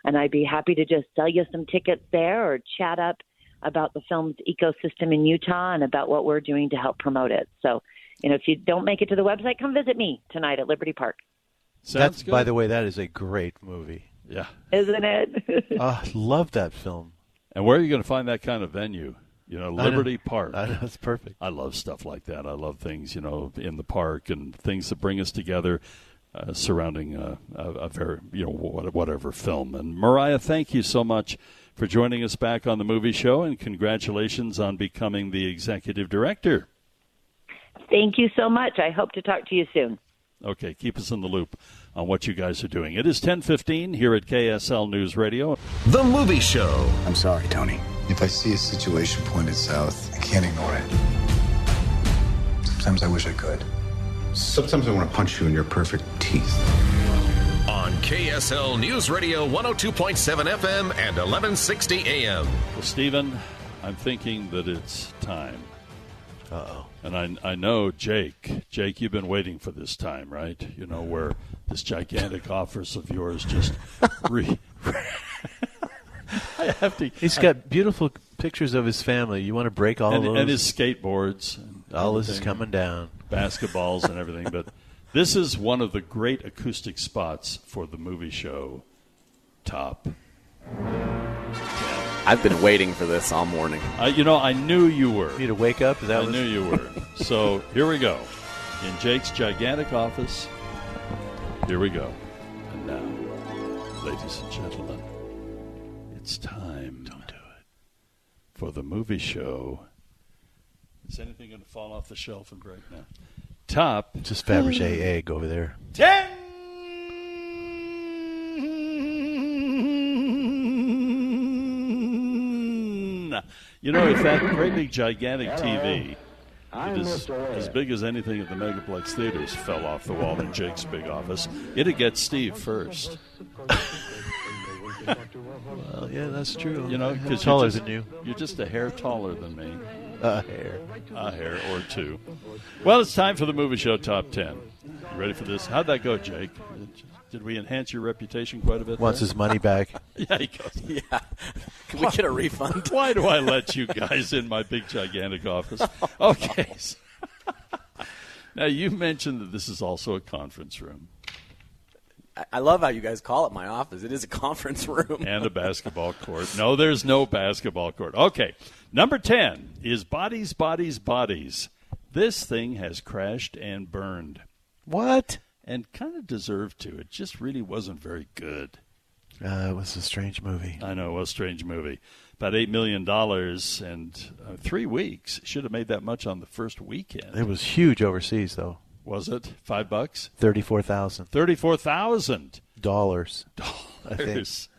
And I'd be happy to just sell you some tickets there or chat up about the film's ecosystem in Utah and about what we're doing to help promote it. So, you know, if you don't make it to the website, come visit me tonight at Liberty Park. Sounds That's good. by the way, that is a great movie. Yeah, isn't it? uh, love that film. And where are you going to find that kind of venue? You know, Liberty know. Park. I know, that's perfect. I love stuff like that. I love things, you know, in the park and things that bring us together uh, surrounding a, a, a, very, you know, whatever film. And Mariah, thank you so much for joining us back on the movie show, and congratulations on becoming the executive director. Thank you so much. I hope to talk to you soon. Okay, keep us in the loop on what you guys are doing. It is 10:15 here at KSL News Radio. The Movie Show. I'm sorry, Tony. If I see a situation pointed south, I can't ignore it. Sometimes I wish I could. Sometimes I want to punch you in your perfect teeth. On KSL News Radio 102.7 FM and 1160 AM. Well, Stephen, I'm thinking that it's time. Uh oh. And I, I know Jake. Jake, you've been waiting for this time, right? You know where this gigantic office of yours just re. I have to. He's got beautiful pictures of his family. You want to break all and, those? and his skateboards. And all this is coming down. Basketballs and everything, but this is one of the great acoustic spots for the movie show. Top. I've been waiting for this all morning. Uh, you know, I knew you were. You to wake up? Is that I was... knew you were. so here we go. In Jake's gigantic office. Here we go. And now, ladies and gentlemen, it's time. Don't do it. For the movie show. Is anything going to fall off the shelf and break now? Top. Just Fabergé egg over there. Ten No. You know, if that great big gigantic TV, that is as big as anything at the Megaplex theaters, fell off the wall in Jake's big office, it'd get Steve first. Well, yeah, that's true. You know, because taller you're just, than you. You're just a hair taller than me. A hair. A hair or two. Well, it's time for the movie show top ten. You ready for this? How'd that go, Jake? Did we enhance your reputation quite a bit? Wants there? his money back. yeah, he goes. Yeah. Can we get a refund? Why do I let you guys in my big gigantic office? Okay. now you mentioned that this is also a conference room I- I love how you guys call it my office. It is a conference room. and a basketball court. No, there's no basketball court. Okay. Number 10 is Bodies, Bodies, Bodies. This thing has crashed and burned. What? And kind of deserved to. It just really wasn't very good. Uh, it was a strange movie. I know, it was a strange movie. About $8 million and uh, three weeks. Should have made that much on the first weekend. It was huge overseas, though. Was it? Five bucks? Thirty-four thousand 34000 dollars. I think. Dollars.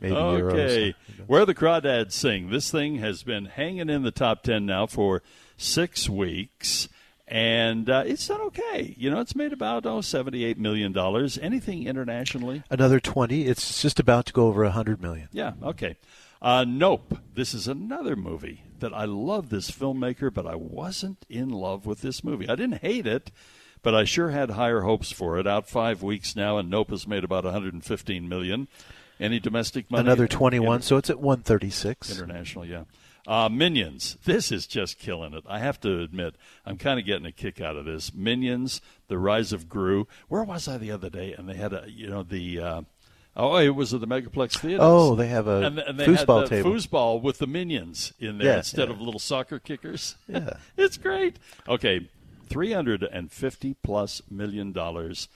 Maybe okay. euros. Where the crawdads sing. This thing has been hanging in the top 10 now for six weeks. And uh, it's done okay. You know, it's made about, oh, $78 million. Anything internationally? Another twenty. It's just about to go over a hundred million. Yeah, okay. Uh, nope. This is another movie that I love this filmmaker, but I wasn't in love with this movie. I didn't hate it, but I sure had higher hopes for it. Out five weeks now, and Nope has made about 115 million. Any domestic money? Another twenty-one. Inter- So it's at one thirty-six. international, yeah. Uh, Minions. This is just killing it. I have to admit, I'm kind of getting a kick out of this. Minions, The Rise of Gru. Where was I the other day? And they had a, you know, the. Uh, Oh, it was at the Megaplex Theater. Oh, they have a and, and they foosball had the table. foosball with the minions in there Yeah, instead yeah. of little soccer kickers. Yeah. it's great. Okay, three hundred and fifty plus million dollars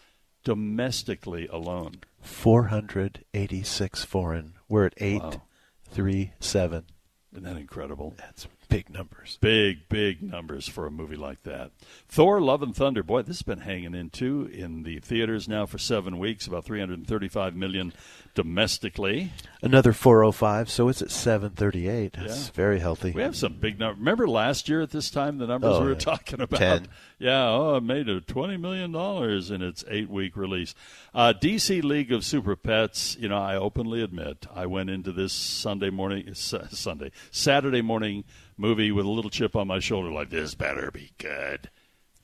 domestically alone. Four hundred eighty-six foreign. We're at eight, Wow. three, seven. Isn't that incredible? That's big numbers. Big, big numbers for a movie like that. Thor: Love and Thunder. Boy, this has been hanging in too in the theaters now for seven weeks. About three hundred and thirty-five million domestically. Another four oh five. So it's at seven thirty-eight. That's Yeah. very healthy. We have some big numbers. Remember last year at this time, the numbers Oh, we were yeah. talking about? 10. Yeah, oh, it made a $20 million in its eight week release. Uh, DC League of Super Pets, you know, I openly admit I went into this Sunday morning, Sunday, Saturday morning movie with a little chip on my shoulder, like, this better be good.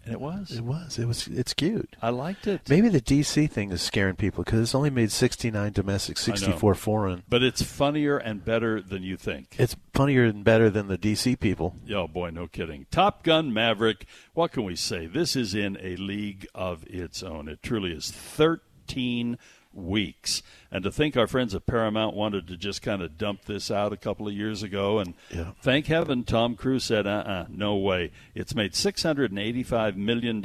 And it was. It was. It was. It's cute. I liked it. Maybe the DC thing is scaring people because it's only made sixty-nine domestic, sixty-four foreign. But it's funnier and better than you think. It's funnier and better than the DC people. Oh boy, no kidding. Top Gun Maverick. What can we say? This is in a league of its own. It truly is 13 weeks. And to think our friends at Paramount wanted to just kind of dump this out a couple of years ago, and Yeah. thank heaven Tom Cruise said, uh uh no way. It's made $685 million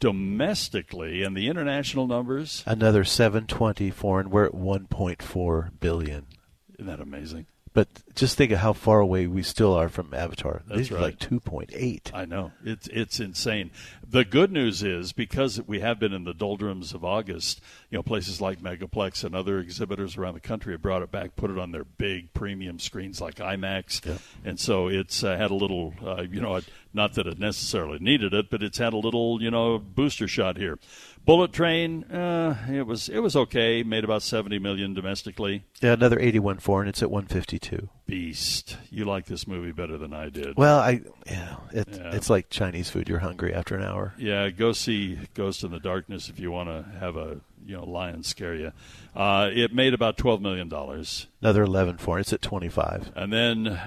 domestically, and the international numbers, Another seven twenty foreign. We're at one point four billion. isn't that amazing? But just think of how far away we still are from Avatar. That's These right. like two point eight. I know it's it's insane. The good news is because we have been in the doldrums of August, you know, places like Megaplex and other exhibitors around the country have brought it back, put it on their big premium screens like IMAX, and so it's uh, had a little, uh, you know, not that it necessarily needed it, but it's had a little, you know, booster shot here. Bullet Train, uh, it was it was okay, made about seventy million domestically. Yeah, another eighty-one foreign. It's at one fifty-two. Beast, you like this movie better than I did. Well, I yeah, it, Yeah. it's like Chinese food. You're hungry after an hour. Yeah, go see Ghost in the Darkness if you want to have a you know lion scare you. Uh, it made about twelve million dollars, Another eleven foreign. It's at twenty-five. and then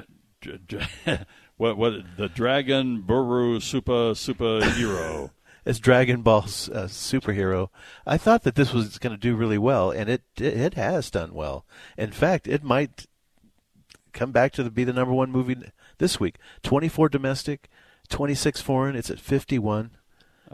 what what the Dragon Ball Super Superhero. As Dragon Ball's uh, superhero, I thought that this was going to do really well, and it it has done well. In fact, it might come back to the, be the number one movie this week. Twenty-four domestic, twenty-six foreign. It's at fifty-one,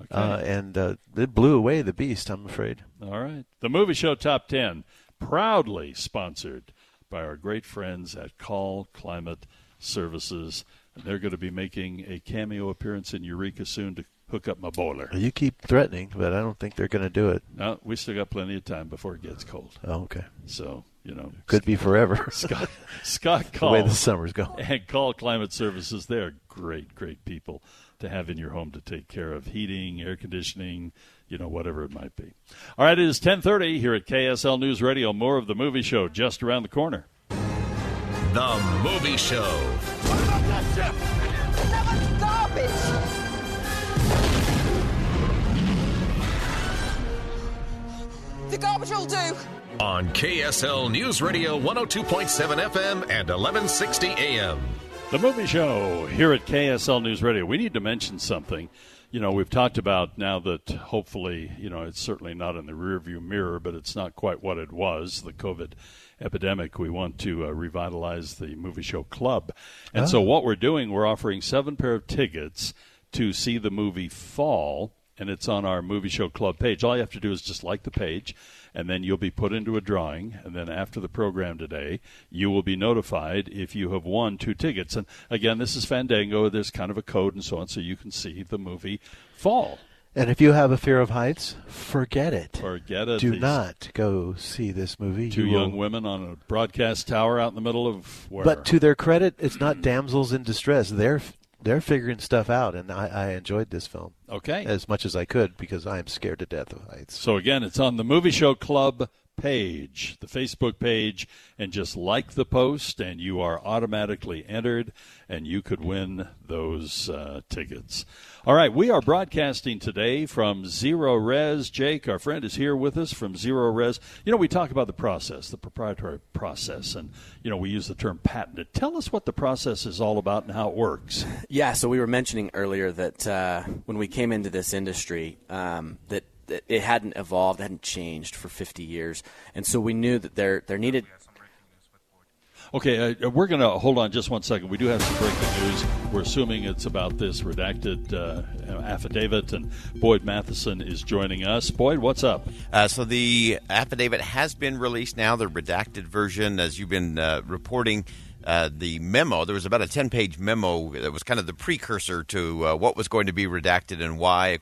uh, and uh, it blew away the beast. I'm afraid. All right, the movie show top ten, proudly sponsored by our great friends at Call Climate Services. And they're going to be making a cameo appearance in Eureka soon to hook up my boiler. You keep threatening, but I don't think they're going to do it. No, we still got plenty of time before it gets cold. Oh, okay. So you know, Could be forever. Scott, Scott call The way the summer's going. and call Climate Services. They're great, great people to have in your home to take care of heating, air conditioning, you know, whatever it might be. All right, it is ten thirty here at KSL News Radio. More of the movie show just around the corner. The Movie Show. Garbage will do. On KSL News Radio 102.7 FM and 1160 AM. The movie show here at KSL News Radio. We need to mention something. You know, we've talked about now that hopefully, you know, it's certainly not in the rearview mirror, but it's not quite what it was, the COVID epidemic. We want to uh, revitalize the movie show club. And so Oh. what we're doing, we're offering seven pair of tickets to see the movie Fall, and it's on our movie show club page. All you have to do is just like the page, and then you'll be put into a drawing. And then after the program today, you will be notified if you have won two tickets. And again, this is Fandango. There's kind of a code and so on, so you can see the movie Fall. And if you have a fear of heights, forget it. Forget it. Do These not go see this movie. Two You will- young women on a broadcast tower out in the middle of where. But to their credit, it's not damsels in distress. They're they're figuring stuff out, and I, I enjoyed this film. Okay. as much as I could because I am scared to death of heights. So again, it's on the Movie Show Club page, the Facebook page, and just like the post, and you are automatically entered, and you could win those uh, tickets. All right, we are broadcasting today from Zerorez. Jake, our friend, is here with us from Zerorez. You know, we talk about the process, the proprietary process, and you know, we use the term patented. Tell us what the process is all about and how it works. Yeah, so we were mentioning earlier that uh, when we came into this industry, um, that, that it hadn't evolved, hadn't changed for 50 years, and so we knew that there there needed. Okay, uh, we're going to hold on just one second. We do have some breaking news. We're assuming it's about this redacted uh, affidavit, and Boyd Matheson is joining us. Boyd, what's up? Uh, so the affidavit has been released now, the redacted version, as you've been uh, reporting. Uh, the memo, there was about a 10 page memo that was kind of the precursor to uh, what was going to be redacted and why.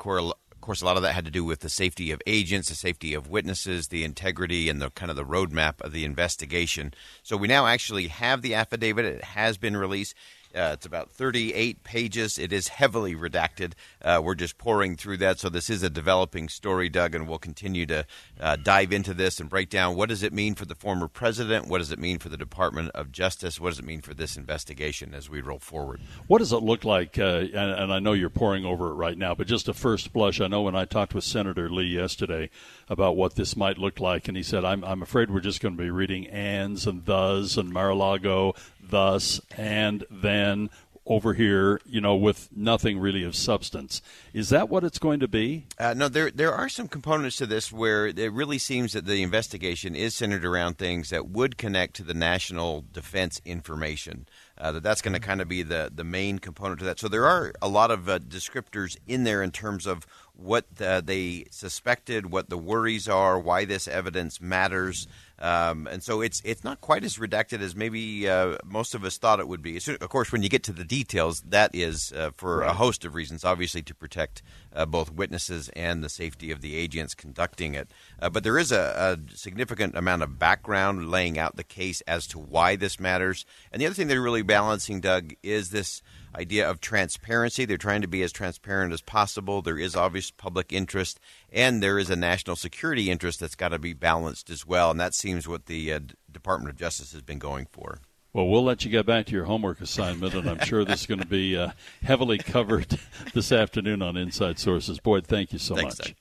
Of course, a lot of that had to do with the safety of agents, the safety of witnesses, the integrity, and the kind of the roadmap of the investigation. So we now actually have the affidavit. It has been released. Uh, it's about 38 pages. It is heavily redacted. Uh, we're just pouring through that. So this is a developing story, Doug, and we'll continue to uh, dive into this and break down what does it mean for the former president? What does it mean for the Department of Justice? What does it mean for this investigation as we roll forward? What does it look like? Uh, and, and I know you're pouring over it right now, but just a first blush. I know when I talked with Senator Lee yesterday about what this might look like, and he said, I'm, I'm afraid we're just going to be reading ands and thes and Mar-a-Lago, thus, and then over here, you know, with nothing really of substance. Is that what it's going to be? Uh, no, there there are some components to this where it really seems that the investigation is centered around things that would connect to the national defense information. Uh, that that's going to kind of be the the main component to that. So there are a lot of uh, descriptors in there in terms of what uh, they suspected, what the worries are, why this evidence matters. Um, and so it's it's not quite as redacted as maybe uh, most of us thought it would be. So, of course, when you get to the details, that is uh, for a host of reasons, obviously to protect uh, both witnesses and the safety of the agents conducting it. Uh, but there is a, a significant amount of background laying out the case as to why this matters. And the other thing they're really balancing, Doug, is this idea of transparency. They're trying to be as transparent as possible. There is obvious public interest, and there is a national security interest that's got to be balanced as well. And that seems what the uh, Department of Justice has been going for. Well, we'll let you get back to your homework assignment, and I'm sure this is going to be uh, heavily covered this afternoon on Inside Sources. Boyd, thank you so Thanks, much. Doug.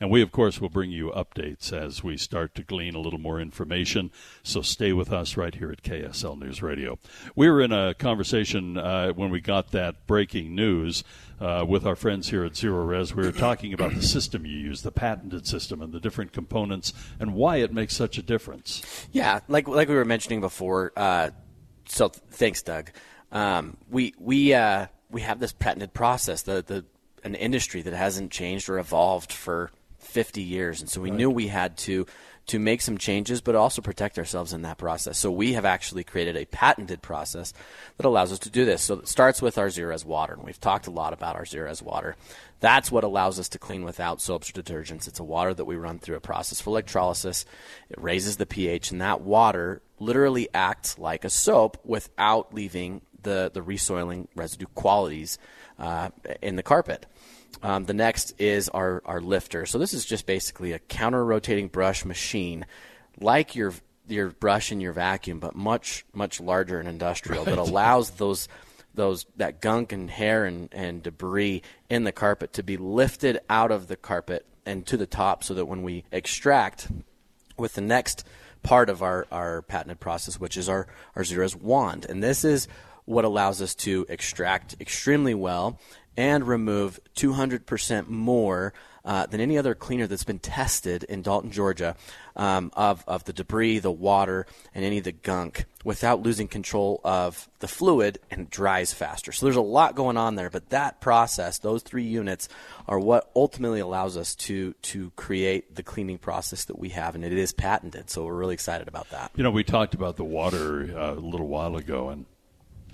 And we, of course, will bring you updates as we start to glean a little more information. So stay with us right here at KSL News Radio. We were in a conversation uh, when we got that breaking news uh, with our friends here at Zerorez. We were talking about the system you use, the patented system, and the different components, and why it makes such a difference. Yeah, like like we were mentioning before. Uh, so th- thanks, Doug. Um, we we uh, we have this patented process, the the an industry that hasn't changed or evolved for 50 years, and so we knew we had to to make some changes, but also protect ourselves in that process. So we have actually created a patented process that allows us to do this. So it starts with our Zerorez water, and we've talked a lot about our Zerorez water. That's what allows us to clean without soaps or detergents. It's a water that we run through a process for electrolysis. It raises the pH, and that water literally acts like a soap without leaving the, the resoiling residue qualities uh, in the carpet. Um, the next is our, our lifter. So this is just basically a counter rotating brush machine, like your your brush and your vacuum, but much much larger and industrial that allows those those that gunk and hair and, and debris in the carpet to be lifted out of the carpet and to the top so that when we extract with the next part of our, our patented process, which is our, our Zerorez wand. And this is what allows us to extract extremely well and remove 200% more uh, than any other cleaner that's been tested in Dalton, Georgia, um, of, of the debris, the water, and any of the gunk without losing control of the fluid and dries faster. So there's a lot going on there, but that process, those three units, are what ultimately allows us to, to create the cleaning process that we have, and it is patented. So we're really excited about that. You know, we talked about the water uh, a little while ago, and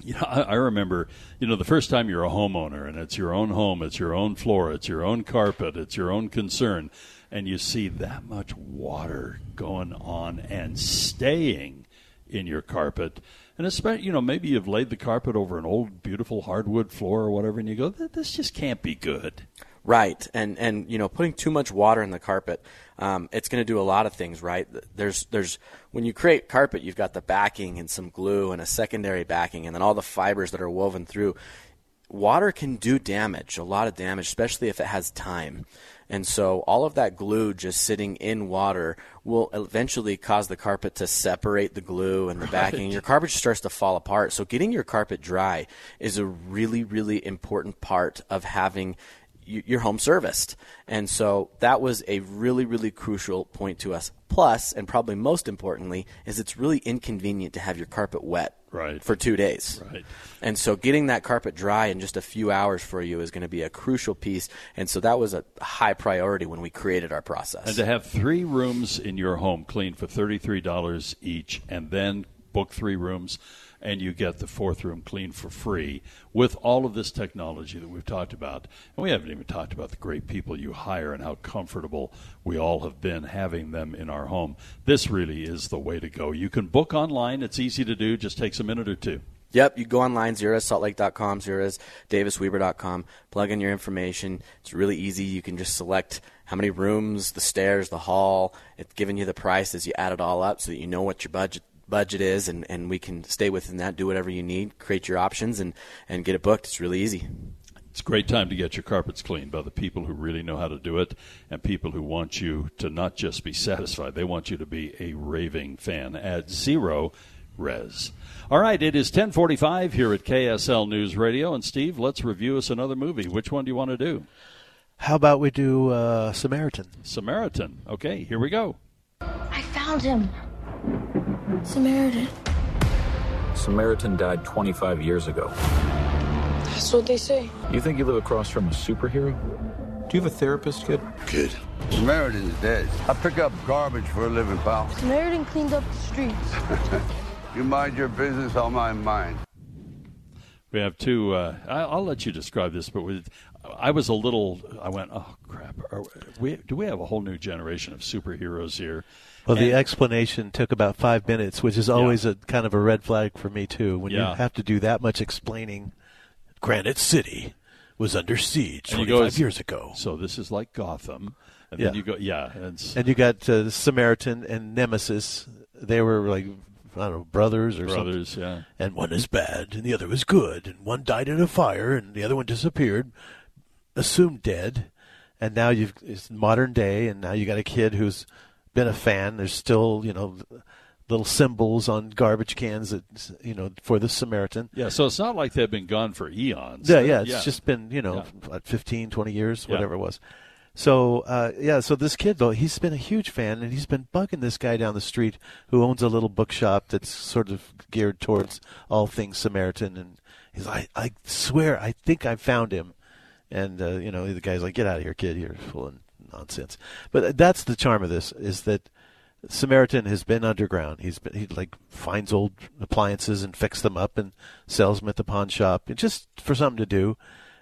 I, I, remember, you know, the first time you're a homeowner and it's your own home, it's your own floor, it's your own carpet, it's your own concern, and you see that much water going on and staying in your carpet. And especially, you know, maybe you've laid the carpet over an old, beautiful hardwood floor or whatever, and you go, this just can't be good. Right, and and you know, putting too much water in the carpet, um, it's going to do a lot of things. Right, there's there's when you create carpet, you've got the backing and some glue and a secondary backing, and then all the fibers that are woven through. Water can do damage, a lot of damage, especially if it has time. And so all of that glue just sitting in water will eventually cause the carpet to separate the glue and the right. backing. Your carpet just starts to fall apart. So getting your carpet dry is a really, really important part of having your home serviced. And so that was a really, really crucial point to us. Plus, and probably most importantly, is it's really inconvenient to have your carpet wet right. for two days. Right. And so getting that carpet dry in just a few hours for you is going to be a crucial piece. And so that was a high priority when we created our process. And to have three rooms in your home cleaned for $33 each and then book three rooms and you get the fourth room clean for free with all of this technology that we've talked about. And we haven't even talked about the great people you hire and how comfortable we all have been having them in our home. This really is the way to go. You can book online, it's easy to do, just takes a minute or two. Yep, you go online, ZerorezSaltLake.com, ZerorezDavisWeber.com, plug in your information. It's really easy. You can just select how many rooms, the stairs, the hall. It's giving you the price as you add it all up so that you know what your budget budget is, and, and we can stay within that, do whatever you need, create your options, and, and get it booked. It's really easy. It's a great time to get your carpets cleaned by the people who really know how to do it and people who want you to not just be satisfied, they want you to be a raving fan at Zero Res. All right, it is 1045 here at KSL News Radio. And Steve, let's review us another movie. Which one do you want to do? How about we do uh, Samaritan? Samaritan. Okay, here we go. I found him. Samaritan. Samaritan died 25 years ago. That's what they say. You think you live across from a superhero? Do you have a therapist, kid? Kid. Samaritan's dead. I pick up garbage for a living, pal. Samaritan cleaned up the streets. you mind your business, I'll mind mine. We have two. Uh, I, will let you describe this, but with, I was a little. I went, oh crap! we, do we have a whole new generation of superheroes here? Well, and, the explanation took about five minutes, which is always yeah. a kind of a red flag for me too. When yeah. you have to do that much explaining, Granite City was under siege 25 years ago. So this is like Gotham. And yeah. then you go, yeah. And, and you got uh, Samaritan and Nemesis. They were like, I don't know, brothers or brothers, something. yeah. And one is bad and the other was good. And one died in a fire and the other one disappeared, assumed dead. And now you've, it's modern day and now you got a kid who's been a fan. There's still, you know, little symbols on garbage cans that, you know, for the Samaritan. Yeah, so it's not like they've been gone for eons. Yeah, yeah, it's yeah. just been, you know, yeah. 15, 20 years, whatever yeah. it was. So, uh, yeah, so this kid, though, he's been a huge fan, and he's been bugging this guy down the street who owns a little bookshop that's sort of geared towards all things Samaritan. And he's like, I swear, I think I found him. And, uh, you know, the guy's like, get out of here, kid. You're full of nonsense. But that's the charm of this is that Samaritan has been underground. He's been, he like finds old appliances and fixes them up and sells them at the pawn shop, just for something to do.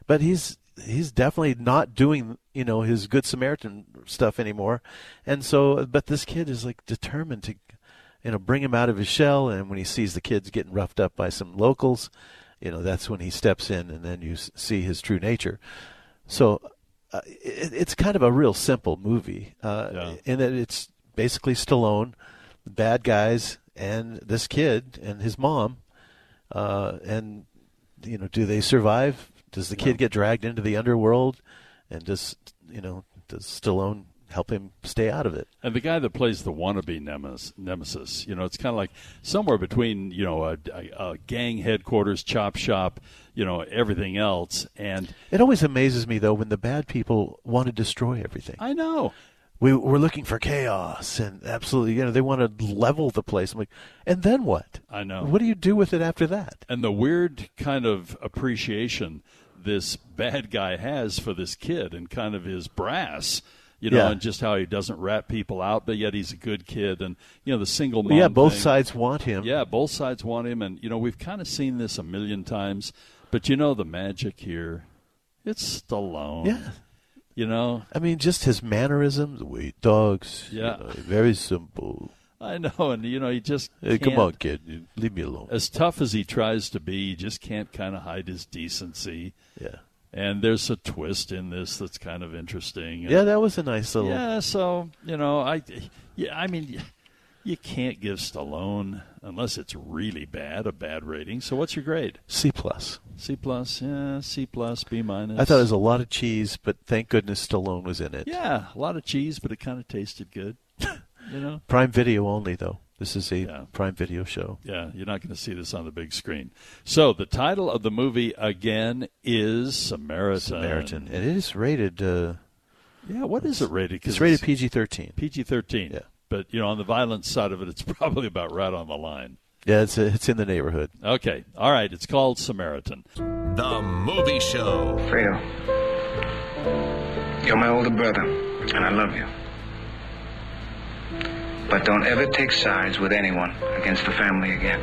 But he's he's definitely not doing you know his good Samaritan stuff anymore, and so but this kid is like determined to you know bring him out of his shell. And when he sees the kids getting roughed up by some locals, you know that's when he steps in, and then you see his true nature. So uh, it, it's kind of a real simple movie uh, Yeah. in that it's basically Stallone, the bad guys, and this kid and his mom. Uh, and you know, do they survive? Does the kid get dragged into the underworld? And does you know does Stallone help him stay out of it? And the guy that plays the wannabe nemesis, nemesis you know, it's kind of like somewhere between, you know, a, a, a gang headquarters, chop shop, you know, everything else. And It always amazes me though when the bad people want to destroy everything. I know. We we're looking for chaos and absolutely, you know, they want to level the place. I'm like, and then what? I know. What do you do with it after that? and the weird kind of appreciation this bad guy has for this kid and kind of his brass, you know, Yeah. and just how he doesn't rat people out, but yet he's a good kid. And, you know, the single mom. yeah, both thing. sides want him. Yeah, both sides want him. And, you know, we've kind of seen this a million times. But, you know, the magic here, it's Stallone. Yeah. You know? I mean, just his mannerisms, we dogs. you Yeah. know, very simple. I know. And, you know, he just. Hey, come on, kid, leave me alone. as tough as he tries to be, he just can't kind of hide his decency. Yeah. And there's a twist in this that's kind of interesting. Yeah, that was a nice little. Yeah, so you know, I, yeah, I mean, you can't give Stallone unless it's really bad a bad rating. So what's your grade? C plus. C plus, yeah, C plus, B minus. I thought it was a lot of cheese, but thank goodness Stallone was in it. yeah, a lot of cheese, but it kind of tasted good. you know. Prime Video only, though. This is a Yeah. Prime Video show. Yeah, you're not going to see this on the big screen. So the title of the movie again is Samaritan. Samaritan, and it is rated. Uh, Yeah, what is it rated? 'Cause It's rated PG thirteen. PG thirteen. Yeah. But you know, on the violence side of it, it's probably about right on the line. Yeah, it's it's in the neighborhood. Okay, all right. It's called Samaritan. The Movie Show. Fredo, you're my older brother, and I love you. But don't ever take sides with anyone against the family again.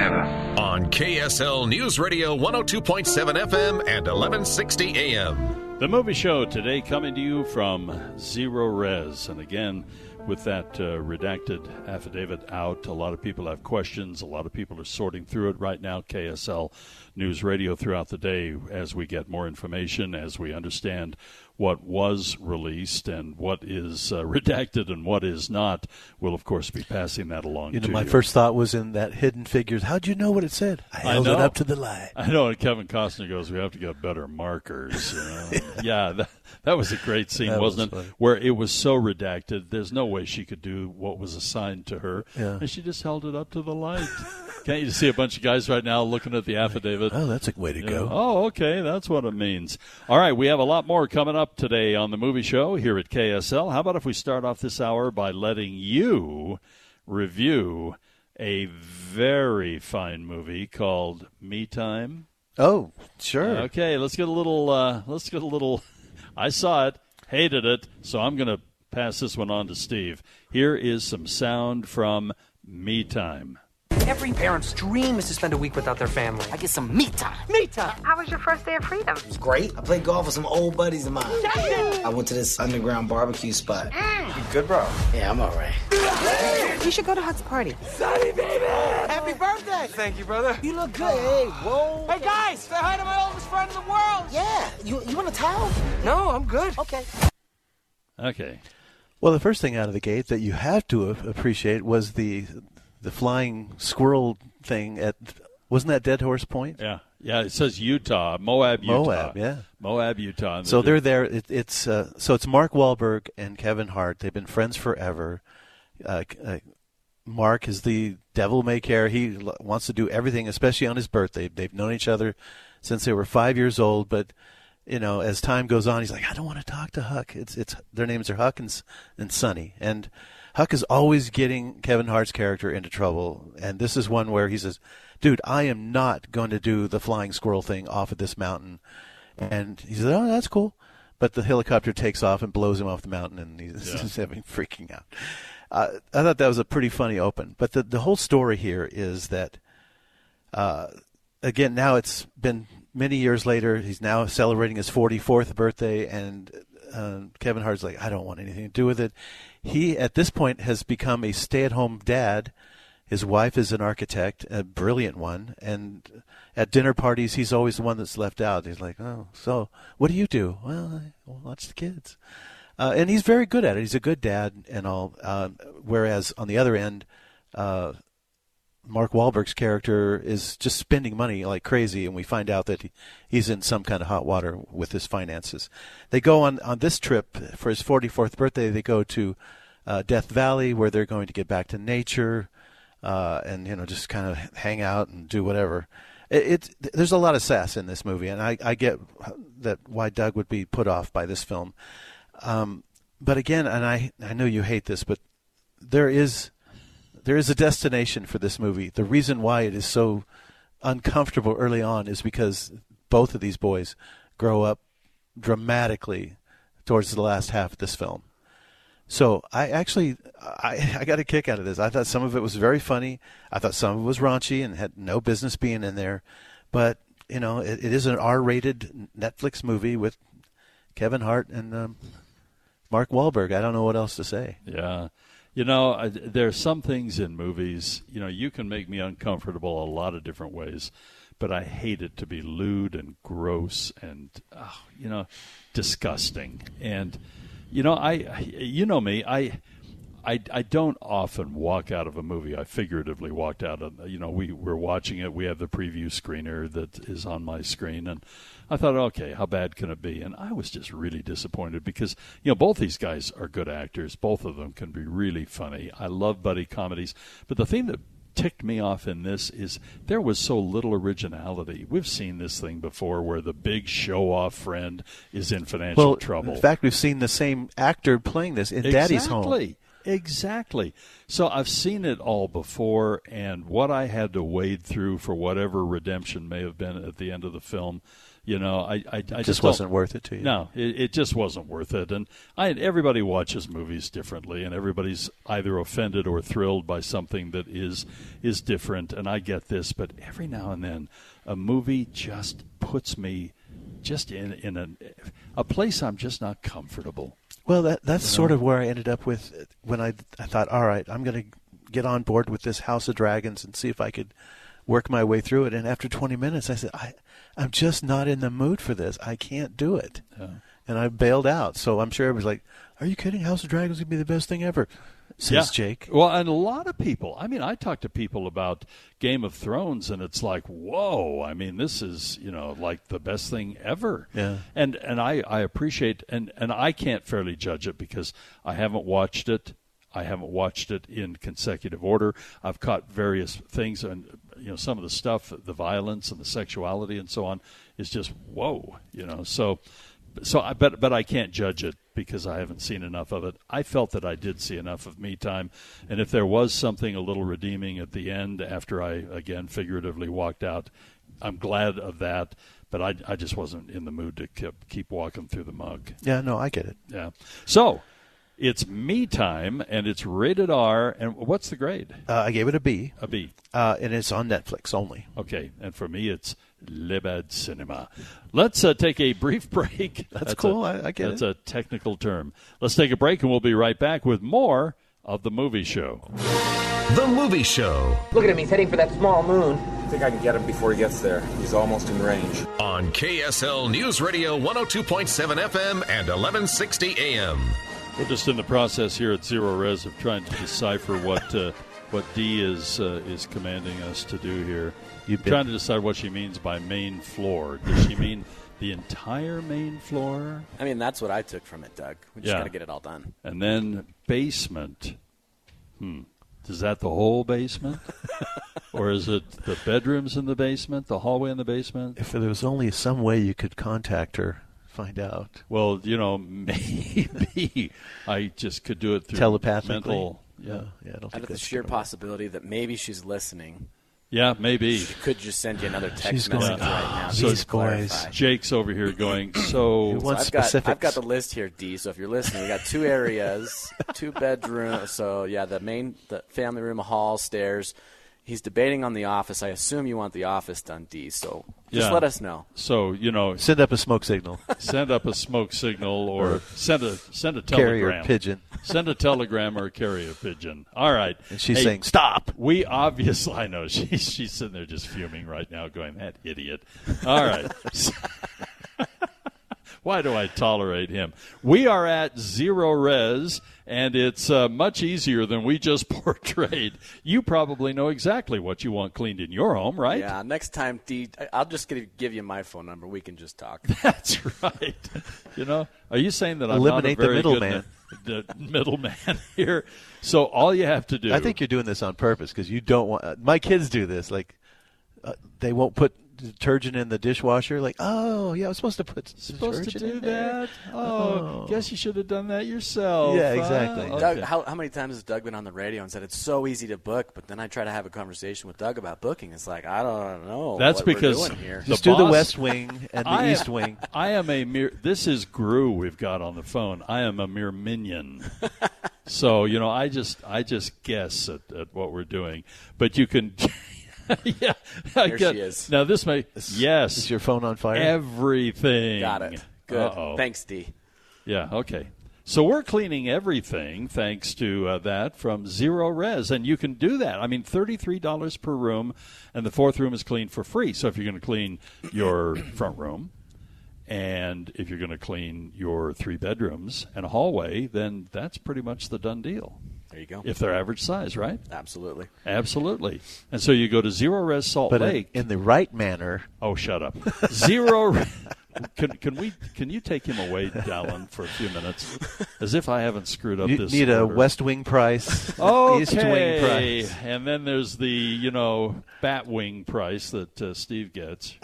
Ever. On KSL News Radio 102.7 FM and 1160 AM. The movie show today coming to you from Zerorez. And again, with that uh, redacted affidavit out, a lot of people have questions. A lot of people are sorting through it right now. KSL News Radio throughout the day as we get more information, as we understand what was released and what is uh, redacted and what is not. We'll, of course, be passing that along You know, my you. first thought was in that Hidden Figures. How'd you know what it said? I held it know. up to the light. I know, and Kevin Costner goes, "We have to get better markers." You know? yeah, that, that was a great scene, That was wasn't it? Where it was so redacted, there's no way she could do what was assigned to her, Yeah. and she just held it up to the light. Can't you see a bunch of guys right now looking at the affidavit? Oh, that's a way to You go. know, oh, okay, that's what it means. All right, we have a lot more coming up today on the movie show here at KSL. How about if we start off this hour by letting you review a very fine movie called Me Time? Oh, sure. Okay, let's get a little. Uh, let's get a little. I saw it, hated it, so I'm going to pass this one on to Steve. Here is some sound from Me Time. Every parent's dream is to spend a week without their family. I get some me time. Me time. How was your first day of freedom? It was great. I played golf with some old buddies of mine. I went to this underground barbecue spot. Mm. You good, bro? Yeah, I'm all right. You should go to Huck's party. Sonny, baby! Happy birthday! Thank you, brother. You look good. Hey, whoa. Hey, guys! Say hi to my oldest friend in the world! Yeah. You you want a towel? No, I'm good. Okay. Okay. Well, the first thing out of the gate that you have to appreciate was the the flying squirrel thing at wasn't that Dead Horse Point? Yeah, yeah. It says Utah, Moab, Utah. Moab, yeah. Moab, Utah. So they're there. It, it's uh, so it's Mark Wahlberg and Kevin Hart. They've been friends forever. Uh, uh, Mark is the devil may care. He l- wants to do everything, especially on his birthday. They've known each other since they were five years old. But you know, as time goes on, he's like, I don't want to talk to Huck. It's it's their names are Huck and and Sonny, and Huck is always getting Kevin Hart's character into trouble. And this is one where he says, "Dude, I am not going to do the flying squirrel thing off of this mountain." And he says, "Oh, that's cool." but the helicopter takes off and blows him off the mountain, and he's Yeah. having freaking out. Uh, I thought that was a pretty funny open, but the the whole story here is that, uh, again, now it's been many years later. He's now celebrating his 44th birthday, and uh, Kevin Hart's like, I don't want anything to do with it. He at this point has become a stay-at-home dad. His wife is an architect, a brilliant one, and at dinner parties he's always the one that's left out. He's like, "Oh, so what do you do?" Well, I watch the kids, uh, and he's very good at it. He's a good dad and all. Uh, whereas on the other end, uh, Mark Wahlberg's character is just spending money like crazy, and we find out that he, he's in some kind of hot water with his finances. They go on on this trip for his 44th birthday. They go to uh, Death Valley, where they're going to get back to nature, uh, and you know just kind of hang out and do whatever. It, it there's a lot of sass in this movie, and I, I get that why Doug would be put off by this film. Um, but again, and I I know you hate this, but there is there is a destination for this movie. The reason why it is so uncomfortable early on is because both of these boys grow up dramatically towards the last half of this film. So I actually I, I got a kick out of this. I thought some of it was very funny. I thought some of it was raunchy and had no business being in there. But you know, it, it is an R-rated Netflix movie with Kevin Hart and um, Mark Wahlberg. I don't know what else to say. Yeah. You know, I, there are some things in movies, you know, you can make me uncomfortable a lot of different ways, but I hate it to be lewd and gross and, oh, you know, disgusting. And, you know, I, you know me, I, I, I don't often walk out of a movie. I figuratively walked out of, you know, we we're watching it. We have the preview screener that is on my screen, and I thought, okay, how bad can it be? And I was just really disappointed because you know both these guys are good actors. Both of them can be really funny. I love buddy comedies, but the thing that ticked me off in this is there was so little originality. We've seen this thing before where the big show off friend is in financial well, trouble. in fact, we've seen the same actor playing this in Daddy's Home. Exactly. Exactly. So I've seen it all before, and what I had to wade through for whatever redemption may have been at the end of the film, you know, I, I, I just, just wasn't worth it to you. No, it, it just wasn't worth it. And I, everybody watches movies differently, and everybody's either offended or thrilled by something that is is different. And I get this, but every now and then, a movie just puts me just in in a a place I'm just not comfortable. Well, that that's You know? sort of where I ended up with when I I thought, all right, I'm going to get on board with this House of Dragons and see if I could work my way through it. And after 20 minutes, I said, I I'm just not in the mood for this. I can't do it. Yeah. And I bailed out. So I'm sure everybody's like, "Are you kidding? House of Dragons would be the best thing ever," says Jake. Well, and a lot of people. I mean, I talk to people about Game of Thrones, and it's like, whoa! I mean, this is you know like the best thing ever. Yeah. And and I I appreciate and and I can't fairly judge it because I haven't watched it. I haven't watched it in consecutive order. I've caught various things, and you know, some of the stuff, the violence and the sexuality and so on, is just whoa. You know, so so I but but I can't judge it because I haven't seen enough of it. I felt that I did see enough of Me Time, and if there was something a little redeeming at the end after I again figuratively walked out, I'm glad of that. But I, I just wasn't in the mood to keep, keep walking through the mug. Yeah, no, I get it. Yeah. So it's Me Time, and it's rated R. And what's the grade? Uh, I gave it a B. A B. Uh, and it's on Netflix only. Okay, and for me, it's Le Bad Cinema. Let's uh, take a brief break. That's cool. A, I- I get that's it. That's a technical term. Let's take a break, and we'll be right back with more of the movie show. The Movie Show Look at him, he's heading for that small moon. I think I can get him before he gets there. He's almost in range. on KSL News Radio 102.7 FM and 1160 AM. We're just in the process here at Zerorez of trying to decipher what uh, what D is uh, is commanding us to do here. You You're trying to decide what she means by main floor. Does she mean the entire main floor? I mean, that's what I took from it, Doug. We just Yeah. got to get it all done. And then basement. Hmm. Is that the whole basement? or is it the bedrooms in the basement, the hallway in the basement? If there was only some way you could contact her, find out. Well, you know, maybe I just could do it through Telepathically? mental. Yeah, oh, yeah, I don't Out of the sheer possibility that maybe she's listening, Yeah, maybe. She could just send you another text She's message going, right now. "These boys." Jake's over here going, so. So I've got, I've got the list here, D. So if you're listening, we got two areas, two bedrooms. So yeah, the main, the family room, hall, stairs. He's debating on the office. I assume you want the office done, D. So just Yeah. let us know. So you know, Send up a smoke signal. send up a smoke signal or send a send a Carrier telegram. pigeon. Send a telegram or carry a pigeon. All right. And she's saying, "Stop." We obviously, I know she's she's sitting there just fuming right now, going, "That idiot." All right. Why do I tolerate him? We are at Zerorez, and it's uh, much easier than we just portrayed. You probably know exactly what you want cleaned in your home, right? Yeah, next time, D. I- I'll just give give you my phone number. We can just talk. That's right. You know, are you saying that I'm Eliminate the not a very middleman. good the middleman here? So all you have to do. I think you're doing this on purpose because you don't want. Uh, my kids do this. Like, uh, they won't put detergent in the dishwasher. Like, oh yeah, I was supposed to put supposed to do in that. Oh, oh, guess you should have done that yourself. Yeah, huh? exactly. Okay. Doug, how, how many times has Doug been on the radio and said it's so easy to book, but then I try to have a conversation with Doug about booking. It's like I don't know. That's what we're because doing here. Just do the West Wing and the I- East Wing. I am a mere. This is Gru we've got on the phone. I am a mere minion. so you know, I just I just guess at, at what we're doing, but you can. yeah, I Here get, she is. Now this may yes. Is your phone on fire? Everything. Got it. Good. Uh-oh. Thanks, D. Yeah, okay. So we're cleaning everything thanks to uh, that from Zerorez, and you can do that. I mean, thirty-three dollars per room, and the fourth room is cleaned for free. So if you're going to clean your front room, and if you're going to clean your three bedrooms and a hallway, then that's pretty much the done deal. There you go. If they're average size, right? Absolutely. Absolutely. And so you go to Zerorez Salt But in, Lake. in the right manner. Oh, shut up. Zero. can can we can you take him away, Dallin, for a few minutes, as if I haven't screwed up this. You this. need a. West Wing price, East Wing price. and then there's the you know bat wing price that uh, Steve gets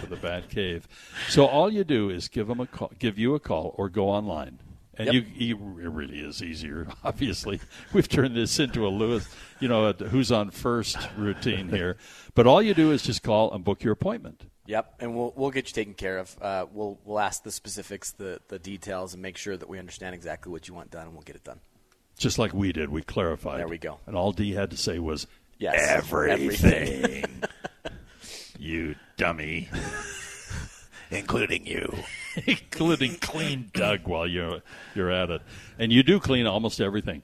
for the Bat Cave. So all you do is give him a call, give you a call, or go online. And Yep. you, you, it really is easier. Obviously, we've turned this into a Lewis, you know, a who's on first routine here. But all you do is just call and book your appointment. Yep, and we'll we'll get you taken care of. Uh, we'll we'll ask the specifics, the the details, and make sure that we understand exactly what you want done, and we'll get it done. just like we did. We clarified. There we go. And all D had to say was Yes, everything. everything. you dummy, including you, including clean Doug while you're you're at it, and you do clean almost everything.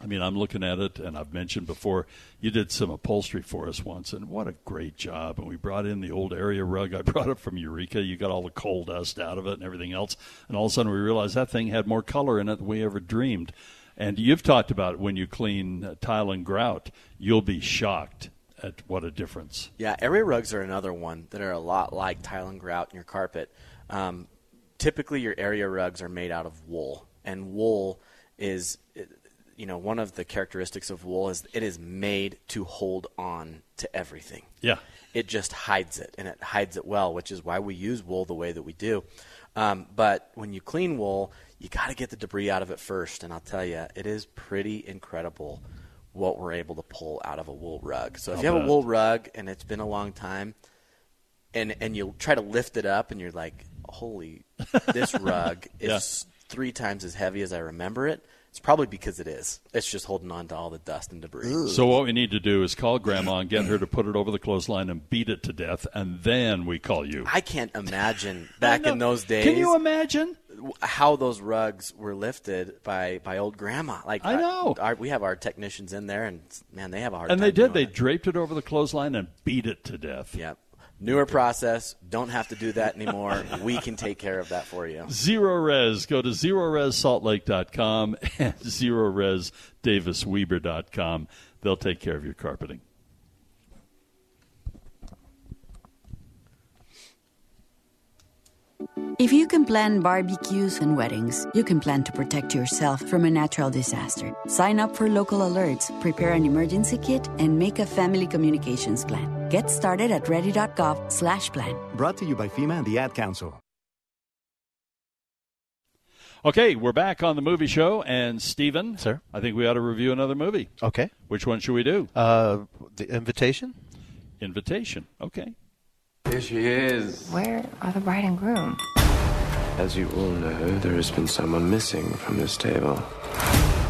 I mean, I'm looking at it, and I've mentioned before you did some upholstery for us once, and what a great job! And we brought in the old area rug I brought it from Eureka. You got all the coal dust out of it and everything else, and all of a sudden we realized that thing had more color in it than we ever dreamed. And you've talked about when you clean tile and grout, you'll be shocked at what a difference. Yeah, area rugs are another one that are a lot like tile and grout in your carpet. Um, typically, your area rugs are made out of wool, and wool is, you know, one of the characteristics of wool is it is made to hold on to everything. Yeah. It just hides it, and it hides it well, which is why we use wool the way that we do. Um, but when you clean wool, you got to get the debris out of it first, and I'll tell you, it is pretty incredible what we're able to pull out of a wool rug. So if you have a wool rug and it's been a long time, and and you try to lift it up, and you're like, "Holy, this rug is three times as heavy as I remember it." It's probably because it is. It's just holding on to all the dust and debris. So what we need to do is call Grandma and get her to put it over the clothesline and beat it to death, and then we call you. I can't imagine back in those days. Can you imagine how those rugs were lifted by by old grandma? Like I know. our, we have our technicians in there, and man, they have a hard And time. they did. They it. draped it over the clothesline and beat it to death. Yep. Newer process. Don't have to do that anymore. we can take care of that for you. Zerorez. Go to ZerorezSaltLake.com and ZerorezDavisWeber.com. They'll take care of your carpeting. If you can plan barbecues and weddings, you can plan to protect yourself from a natural disaster. Sign up for local alerts, prepare an emergency kit, and make a family communications plan. Get started at ready.gov/plan. Brought to you by FEMA and the Ad Council. Okay, we're back on the movie show, and Steven, Sir? I think we ought to review another movie. Okay. Which one should we do? Uh, the invitation. Invitation. Okay. Here she is. Where are the bride and groom? As you all know, there has been someone missing from this table.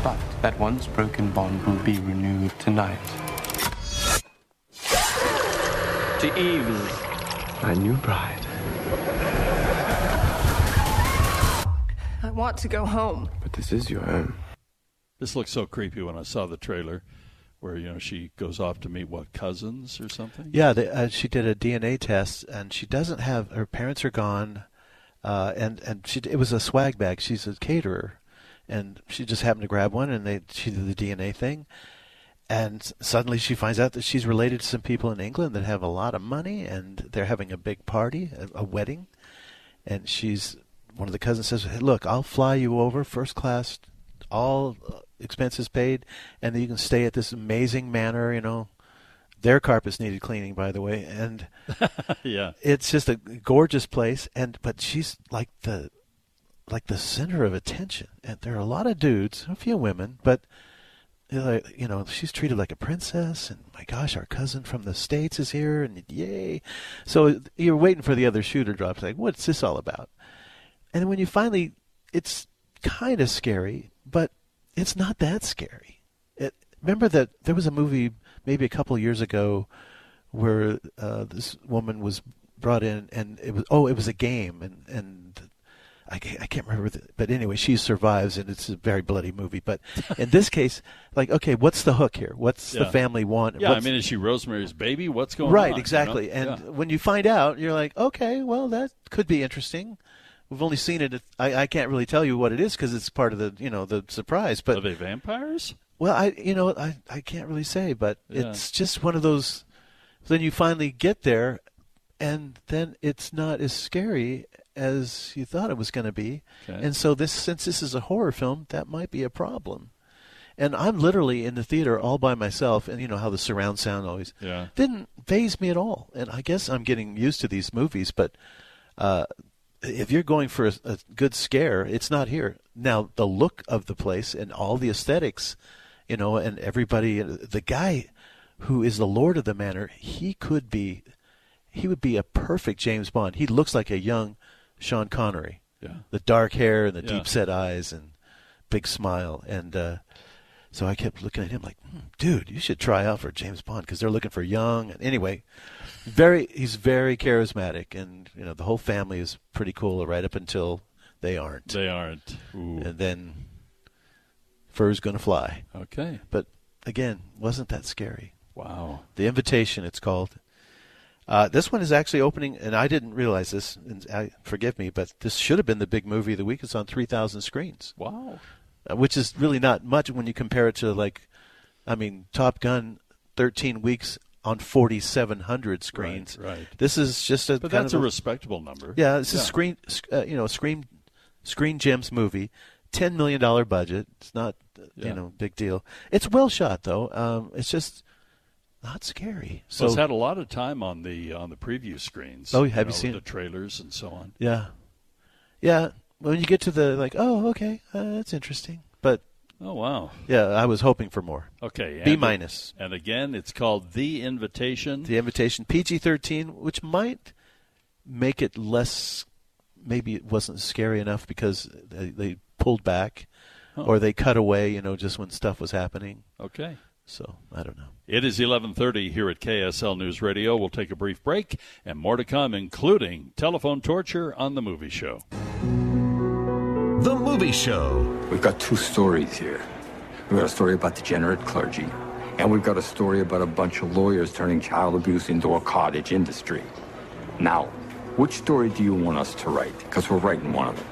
But that once broken bond will be renewed tonight. To Evie, my new bride. I want to go home. But this is your home. This looks so creepy when I saw the trailer, where you know she goes off to meet what cousins or something. Yeah, they, uh, she did a DNA test, and she doesn't have her parents are gone, uh, and and she it was a swag bag. She's a caterer, and she just happened to grab one, and they she did the DNA thing, and suddenly she finds out that she's related to some people in England that have a lot of money, and they're having a big party, a, a wedding, and she's one of the cousins says, hey, "Look, I'll fly you over first class, all uh, expenses paid, and you can stay at this amazing manor. You know, their carpets needed cleaning, by the way, and yeah, it's just a gorgeous place. And but she's like the like the center of attention, and there are a lot of dudes, a few women, but you know, she's treated like a princess, and my gosh, our cousin from the states is here, and yay! So you're waiting for the other shooter to drop. Like, what's this all about? And when you finally, it's kind of scary, but it's not that scary. It, remember that there was a movie maybe a couple of years ago where uh, this woman was brought in, and it was oh, it was a game, and and I can't, I can't remember, the, but anyway, she survives, and it's a very bloody movie. But in this case, like, okay, what's the hook here? What's Yeah. the family want? Yeah, I mean, is she Rosemary's baby? What's going on? right, you exactly. know? And Yeah. when you find out, you're like, okay, well, that could be interesting. We've only seen it. I, I can't really tell you what it is because it's part of the you know the surprise. But are they vampires? Well, I you know I I can't really say, but Yeah. it's just one of those. Then you finally get there, and then it's not as scary as you thought it was going to be. Okay. And so this, since this is a horror film, that might be a problem. And I'm literally in the theater all by myself, and you know how the surround sound always Yeah. didn't phase me at all. And I guess I'm getting used to these movies, but uh, if you're going for a, a good scare, it's not here. Now the look of the place and all the aesthetics, you know, and everybody, the guy who is the lord of the manor, he could be, he would be a perfect James Bond. He looks like a young Sean Connery. Yeah. The dark hair and the Yeah. deep set eyes and big smile. And uh, so I kept looking at him like, hmm, dude, you should try out for James Bond because they're looking for young. And anyway, very he's very charismatic, and you know the whole family is pretty cool right up until they aren't. They aren't. Ooh. And then fur's gonna fly. Okay. But again, wasn't that scary? Wow. The Invitation, it's called. Uh, this one is actually opening, and I didn't realize this. And I, forgive me, but this should have been the big movie of the week. It's on 3,000 screens, Wow. uh, which is really not much when you compare it to like, I mean, Top Gun, 13 weeks on 4,700 screens. Right, right. This is just a. But that's of a respectable number. Yeah, it's a screen, uh, you know, screen, screen gems movie. Ten million dollar budget. It's not, uh, Yeah. you know, big deal. It's well shot though. Um, it's just not scary. So So it's had a lot of time on the on the preview screens. Oh, have you know, seen the trailers and so on? Yeah, yeah. When you get to the like, oh, okay, uh, that's interesting. But Oh wow. yeah, I was hoping for more. Okay. B minus. And again, it's called The Invitation. The invitation PG thirteen, which might make it less. Maybe it wasn't scary enough because they, they pulled back, Oh. or they cut away. You know, just when stuff was happening. Okay. So I don't know. It is 11:30 here at KSL News Radio. We'll take a brief break and more to come including telephone torture on the movie show. The Movie Show. We've got two stories here. We've got a story about degenerate clergy, and we've got a story about a bunch of lawyers turning child abuse into a cottage industry. Now, which story do you want us to write? Because we're writing one of them.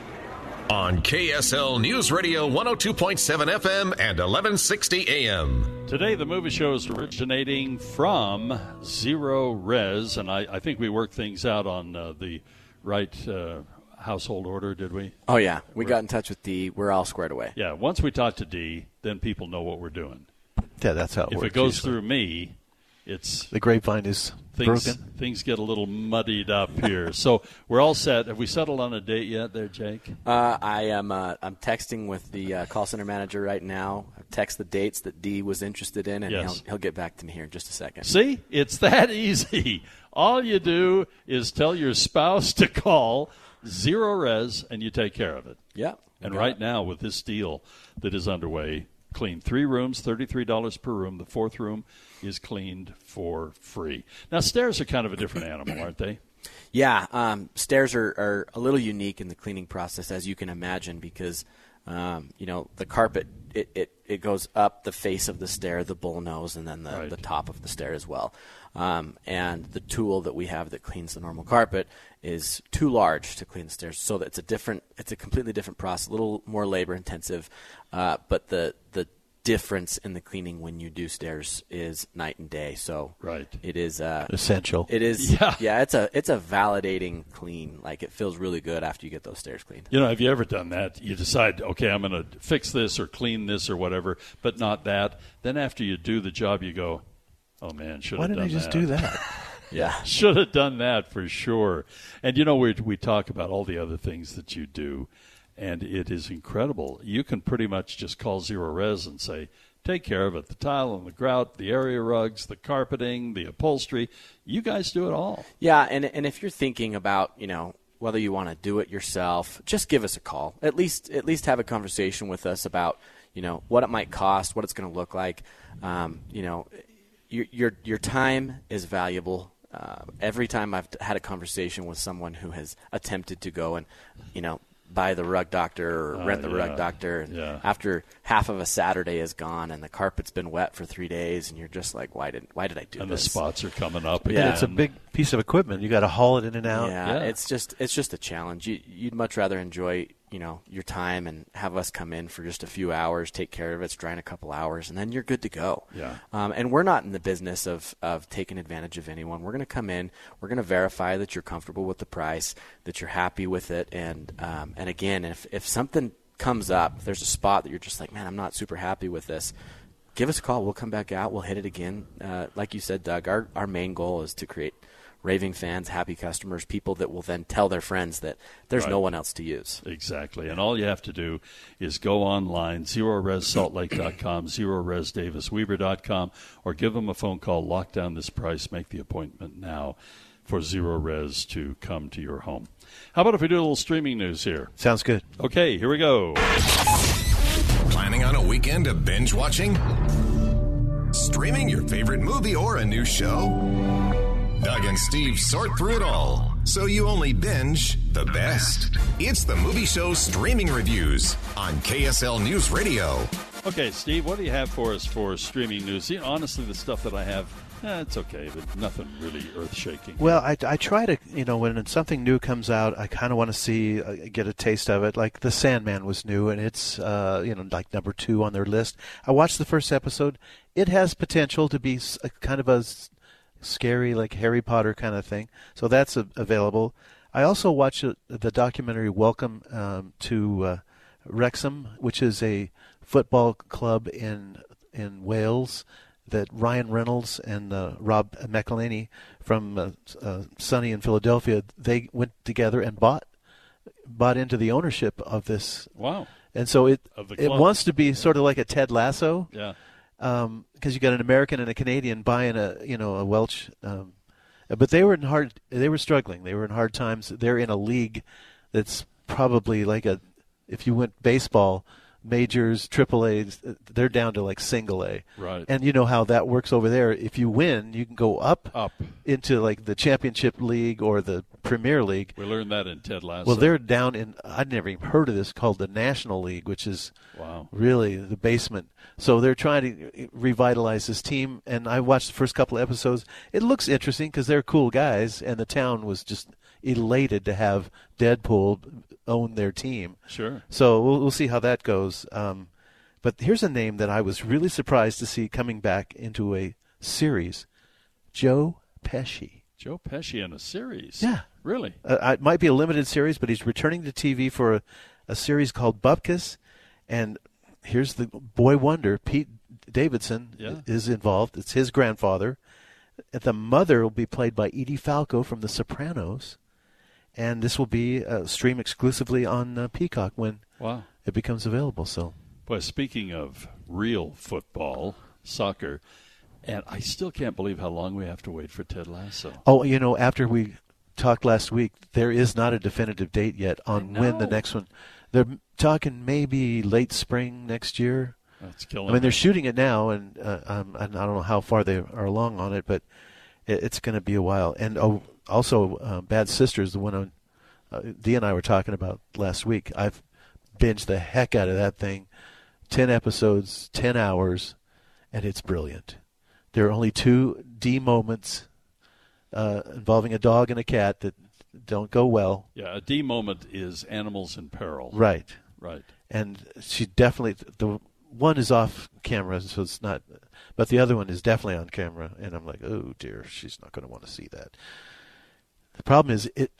On KSL News Radio 102.7 FM and 1160 AM. Today, the movie show is originating from Zerorez, and I, I think we worked things out on uh, the right uh, household order, did we? Oh yeah, we got in touch with D. We're all squared away. Yeah, once we talk to D, then people know what we're doing. Yeah, that's how it if works. it goes usually. through me, it's the grapevine is things, broken. Things get a little muddied up here. so we're all set. Have we settled on a date yet, there, Jake? Uh, I am. Uh, I'm texting with the uh, call center manager right now. I've text the dates that D was interested in, and Yes. he'll, he'll get back to me here in just a second. See, it's that easy. All you do is tell your spouse to call Zerorez, and you take care of it. Yeah. And right it. now, with this deal that is underway, clean three rooms, thirty-three dollars per room. The fourth room is cleaned for free. Now, stairs are kind of a different animal, aren't they? Yeah, um, stairs are, are a little unique in the cleaning process, as you can imagine, because um, you know the carpet it, it, it goes up the face of the stair, the bull nose, and then the, the top of the stair as well. Um, and the tool that we have that cleans the normal carpet is too large to clean the stairs, so it's a different, it's a completely different process, a little more labor intensive, uh, but the the difference in the cleaning when you do stairs is night and day. So right. it is uh, Essential. It is Yeah. yeah. It's a it's a validating clean. Like it feels really good after you get those stairs cleaned. You know, have you ever done that? You decide, okay, I'm going to fix this or clean this or whatever, but not that. Then after you do the job, you go, oh man, should Why have didn't done I just that. do that? Yeah. should have done that for sure. And you know, we we talk about all the other things that you do, and it is incredible. You can pretty much just call Zerorez and say, take care of it. The tile and the grout, the area rugs, the carpeting, the upholstery. You guys do it all. Yeah, and and if you're thinking about you know whether you want to do it yourself, just give us a call. At least at least have a conversation with us about you know what it might cost, what it's going to look like. Um, you know, your your your time is valuable. Uh, every time I've had a conversation with someone who has attempted to go and you know buy the rug doctor or Uh, rent the yeah. rug doctor, and Yeah. after half of a Saturday is gone and the carpet's been wet for three days, and you're just like, why did why did I do And this? the spots are coming up. Yeah. And it's a big piece of equipment. You got to haul it in and out. Yeah, it's just it's just a challenge. You, you'd much rather enjoy you know your time and have us come in for just a few hours, take care of it, it's dry in a couple hours, and then you're good to go. Yeah. Um, and we're not in the business of of taking advantage of anyone. We're going to come in, we're going to verify that you're comfortable with the price, that you're happy with it, and um, and again, if if something comes up, if there's a spot that you're just like, man, I'm not super happy with this. Give us a call. We'll come back out. We'll hit it again. Uh, like you said, Doug, our, our main goal is to create raving fans, happy customers, people that will then tell their friends that there's no one else to use. Exactly. And all you have to do is go online, zerorezsaltlake.com, zerorezdavisweber.com, or give them a phone call, lock down this price, make the appointment now for Zerorez to come to your home. How about if we do a little streaming news here? Sounds good. Okay, here we go. Planning on a weekend of binge watching? Streaming your favorite movie or a new show? Doug and Steve sort through it all, so you only binge the best. It's the movie show streaming reviews on KSL News Radio. Okay, Steve, what do you have for us for streaming news? See, honestly, the stuff that I have, eh, it's okay, but nothing really earth shaking. Well, I, I try to, you know, when something new comes out, I kind of want to see, uh, get a taste of it. Like The Sandman was new, and it's, uh, you know, like number two on their list. I watched the first episode. It has potential to be s- a, kind of a s- scary, like Harry Potter kind of thing. So that's a, available. I also watched uh, the documentary Welcome um, to uh, Wrexham, which is a football club in in Wales that Ryan Reynolds and uh, Rob McElhenney from uh, uh, Sunny in Philadelphia they went together and bought bought into the ownership of this. Wow. And so it it wants to be sort of like a Ted Lasso. Yeah. Because you got an American and a Canadian buying a you know a Welsh, um, but they were in hard they were struggling. They were in hard times. They're in a league that's probably like a if you went baseball majors, triple A's, uh, they're down to like single A. Right. And you know how that works over there. If you win, you can go up Up. into like the championship league or the Premier League. We learned that in Ted Lasso. Well, they're down in I'd never even heard of this called the National League, which is Wow. really the basement. So they're trying to uh, revitalize this team, and I watched the first couple of episodes. It looks interesting because they're cool guys, and the town was just elated to have Deadpool own their team. Sure. So we'll, we'll see how that goes. Um, but here's a name that I was really surprised to see coming back into a series: Joe Pesci. Joe Pesci in a series. Yeah. Really? Uh, it might be a limited series, but he's returning to TV for a, a series called Bupkis. And here's the boy wonder Pete Davidson Yeah. is involved. It's his grandfather. The mother will be played by Edie Falco from The Sopranos. And this will be uh, streamed exclusively on uh, Peacock when Wow. it becomes available. So Boy, speaking of real football, soccer, and I still can't believe how long we have to wait for Ted Lasso. Oh, you know, after we talked last week, there is not a definitive date yet on when the next one. They're talking maybe late spring next year. That's killing I mean, they're shooting it now, and uh, um, I don't know how far they are along on it, but it, it's going to be a while. And oh, also, uh, Bad Sisters, the one on uh, Dee and I were talking about last week. I've binged the heck out of that thing. Ten episodes, ten hours, and it's brilliant. There are only two D moments uh, involving a dog and a cat that don't go well. Yeah, a D moment is animals in peril. Right. Right. And she definitely the one is off camera, so it's not. But the other one is definitely on camera, and I'm like, oh dear, she's not going to want to see that. The problem is it.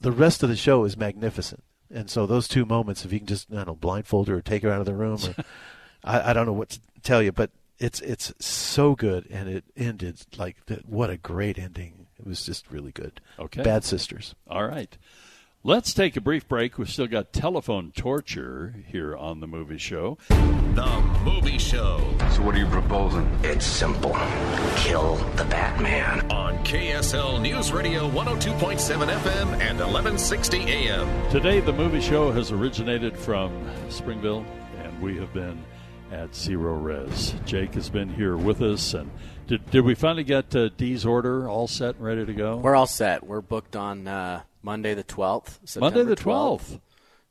The rest of the show is magnificent, and so those two moments, if you can just I don't know blindfold her or take her out of the room, or I, I don't know what to tell you, but it's it's so good, and it ended like. What a great ending! It was just really good. Okay. Bad Sisters. All right. Let's take a brief break. We've still got telephone torture here on the movie show. The Movie Show. So what are you proposing? It's simple. Kill the Batman. On KSL News Radio 102.7 FM and 1160 AM. Today, the movie show has originated from Springville, and we have been at Zerorez. Jake has been here with us, and did, did we finally get uh, Dee's order all set and ready to go? We're all set. We're booked on uh, Monday the 12th. Monday the 12th.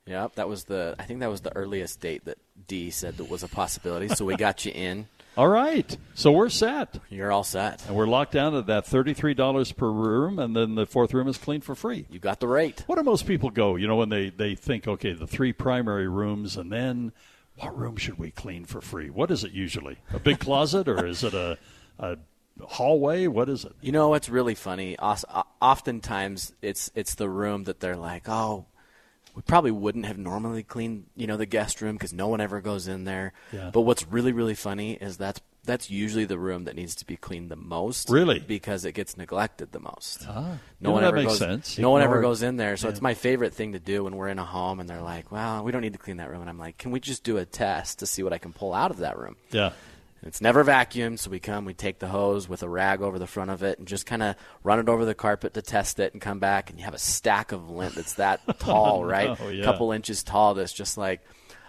Yep, that was the. I think that was the earliest date that D said that was a possibility. So we got you in. All right, so we're set. You're all set. And we're locked down at that thirty-three dollars per room, and then the fourth room is clean for free. You got the rate. What do most people go? You know, when they they think, okay, the three primary rooms, and then what room should we clean for free? What is it usually? A big closet, or is it a a hallway? What is it? You know what's really funny? Oftentimes, it's it's the room that they're like, oh, we probably wouldn't have normally cleaned, you know, the guest room because no one ever goes in there. Yeah. But what's really really funny is that's that's usually the room that needs to be cleaned the most. Really? Because it gets neglected the most. Ah, No one ever goes. sense. No one ever goes in there, so Yeah. it's my favorite thing to do when we're in a home and they're like, "Well, we don't need to clean that room," and I'm like, "Can we just do a test to see what I can pull out of that room?" Yeah. It's never vacuumed, so we come, we take the hose with a rag over the front of it, and just kind of run it over the carpet to test it, and come back, and you have a stack of lint that's that tall, Oh, right? no, A yeah. couple inches tall. That's just like,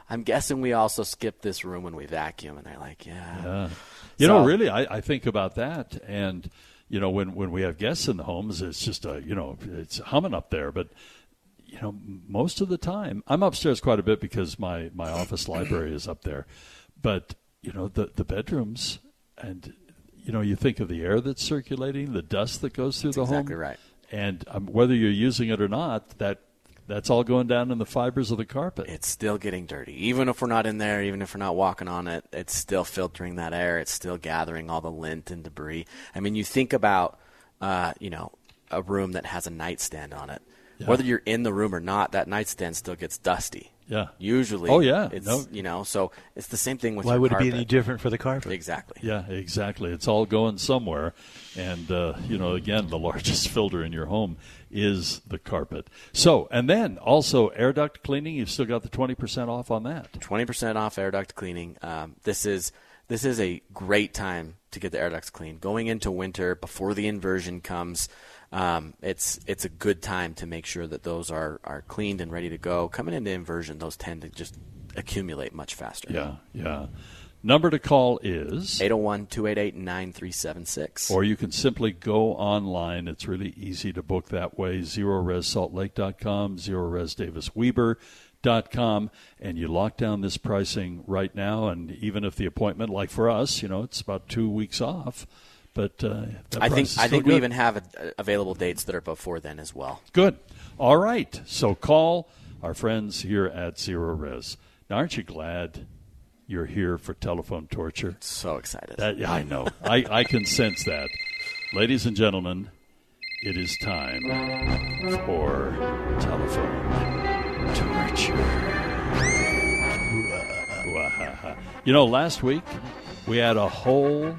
I'm guessing we also skip this room when we vacuum, and they're like, yeah. Yeah. You So- know, really, I, I think about that, and you know, when when we have guests in the homes, it's just a you know, it's humming up there, but. You know, most of the time, I'm upstairs quite a bit because my, my office library is up there. But you know, the the bedrooms, and you know, you think of the air that's circulating, the dust that goes through the exactly home, right. and um, whether you're using it or not, that that's all going down in the fibers of the carpet. It's still getting dirty. Even if we're not in there, even if we're not walking on it, it's still filtering that air. It's still gathering all the lint and debris. I mean, you think about, uh, you know, a room that has a nightstand on it. Yeah. Whether you're in the room or not, that nightstand still gets dusty. Yeah. Usually. Oh, yeah. It's No. you know, so it's the same thing with Why your would it be any different for the carpet? Exactly. Yeah, exactly. It's all going somewhere. And, uh, you know, again, the largest filter in your home is the carpet. So, and then also air duct cleaning, you've still got the 20% off on that. Twenty percent off air duct cleaning. Um, this is this is a great time to get the air ducts cleaned. Going into winter before the inversion comes, um, it's it's a good time to make sure that those are are cleaned and ready to go. Coming into inversion, those tend to just accumulate much faster. Yeah, yeah. Number to call is 801 288 9376. Or you can simply go online. It's really easy to book that way. ZerorezSaltLake.com, ZerorezDavisWeber.com, and you lock down this pricing right now. And even if the appointment, like for us, you know, it's about two weeks off. But uh, I think I think we even have uh available dates that are before then as well. Good. All right. So call our friends here at Zerorez. Now, aren't you glad you're here for telephone torture? So excited. That, yeah, I know. I, I can sense that. Ladies and gentlemen, it is time for telephone torture. You know, last week we had a whole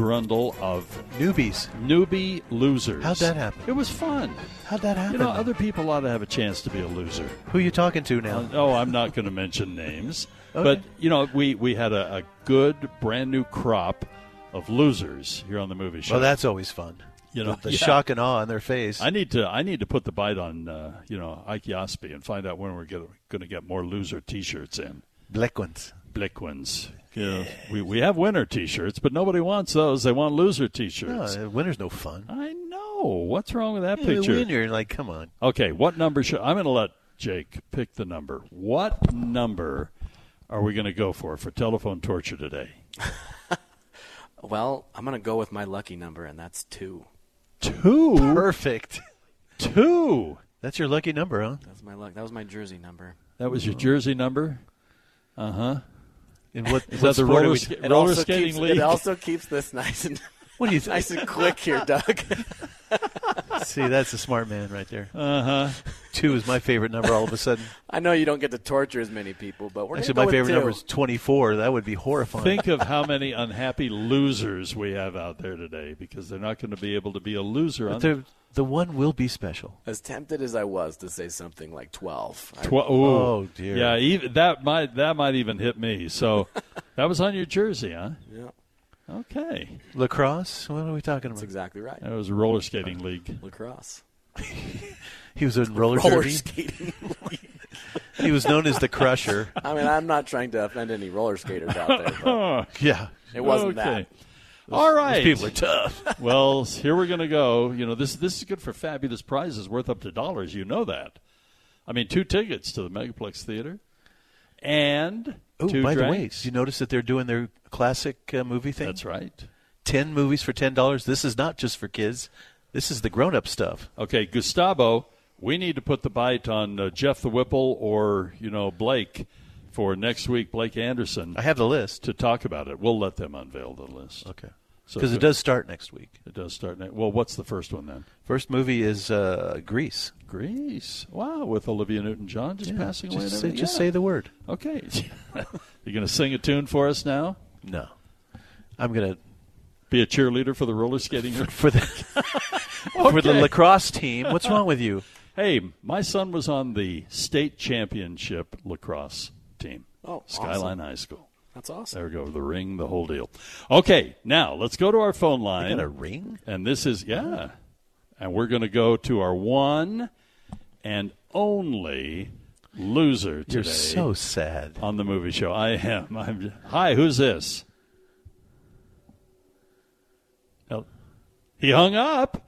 grundle of newbies, newbie losers. How'd that happen? It was fun. How'd that happen? You know, other people ought to have a chance to be a loser. Who are you talking to now? Uh, oh, I'm not going to mention names. But you know, we we had a, a good brand new crop of losers here on the movie show. Well, that's always fun. You know, the, the yeah. shock and awe on their face. I need to I need to put the bite on uh, you know Ike Yasby and find out when we're going to get more loser T-shirts in. Black ones. Black ones. You know, we we have winner T-shirts, but nobody wants those. They want loser T-shirts. No, winter's no fun. I know. What's wrong with that Yeah, picture? winter, like, come on. Okay, what number should I'm going to let Jake pick the number. What number are we going to go for for telephone torture today? Well, I'm going to go with my lucky number, and that's two. Two. Perfect. Two. That's your lucky number, huh? That's my luck. That was my jersey number. That was your jersey number. Uh huh. In what is what that the sport roller, we- It roller also skating keeps, league? It also keeps this nice and What do you nice and quick here, Doug. See, that's a smart man right there. Uh huh. Two is my favorite number. All of a sudden, I know you don't get to torture as many people, but we're actually, my go with favorite number is twenty-four. That would be horrifying. Think of how many unhappy losers we have out there today because they're not going to be able to be a loser But on the the one will be special. As tempted as I was to say something like twelve, I- Tw- Oh, dear. Yeah, even, that might that might even hit me. So that was on your jersey, huh? Yeah. Okay. Lacrosse? What are we talking about? that's exactly right. That was a roller skating league. Lacrosse. He was in roller, Roller derby. skating. He was known as the Crusher. I mean, I'm not trying to offend any roller skaters out there, but Yeah. it wasn't Okay. that. All right. Those people are tough. well, here we're going to go. You know, this this is good for fabulous prizes worth up to dollars. You know that. I mean, two tickets to the Megaplex Theater, and Oh, two by the way, drinks. did you notice that they're doing their classic uh, movie thing? That's right. Ten movies for ten dollars. This is not just for kids. This is the grown-up stuff. Okay, Gustavo, we need to put the bite on uh, Jeff the Whipple or you know Blake for next week. Blake Anderson. I have the list to talk about it. We'll let them unveil the list. Okay. So Because it does start next week. It does start next. Well, what's the first one then? First movie is uh, Grease. Greece. Wow, with Olivia Newton-John just Yeah, passing away. just and say- just Yeah. say the word. Okay. You're going to sing a tune for us now? No, I'm gonna Be a cheerleader for the roller skating. for the for the lacrosse team. What's wrong with you? Hey, my son was on the state championship lacrosse team. Oh, Skyline awesome. High School. That's awesome. There we go. The ring, the whole deal. Okay, now let's go to our phone line. got a ring? And this is yeah. And we're going to go to our one and only loser today. You're so sad. on the movie show. I am. I'm. Hi, who's this? Hel- He hung up.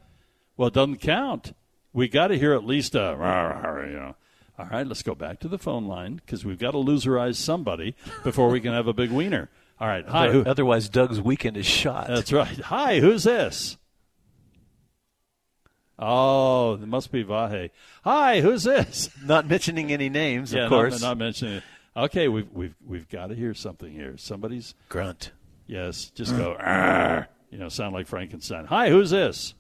Well, it doesn't count. We got to hear at least a. You know. All right, let's go back to the phone line because we've got to loserize somebody before we can have a big wiener. All right. Hi. Who, Otherwise, Doug's weekend is shot. that's right. Hi, who's this? Oh, it must be Vahe. Hi, who's this? Not mentioning any names, yeah, of not- course. Not, mentioning it. Okay, we've we've we've got to hear something here. Somebody's Grunt. yes, just go. "Arr," you know, sound like Frankenstein. Hi, who's this?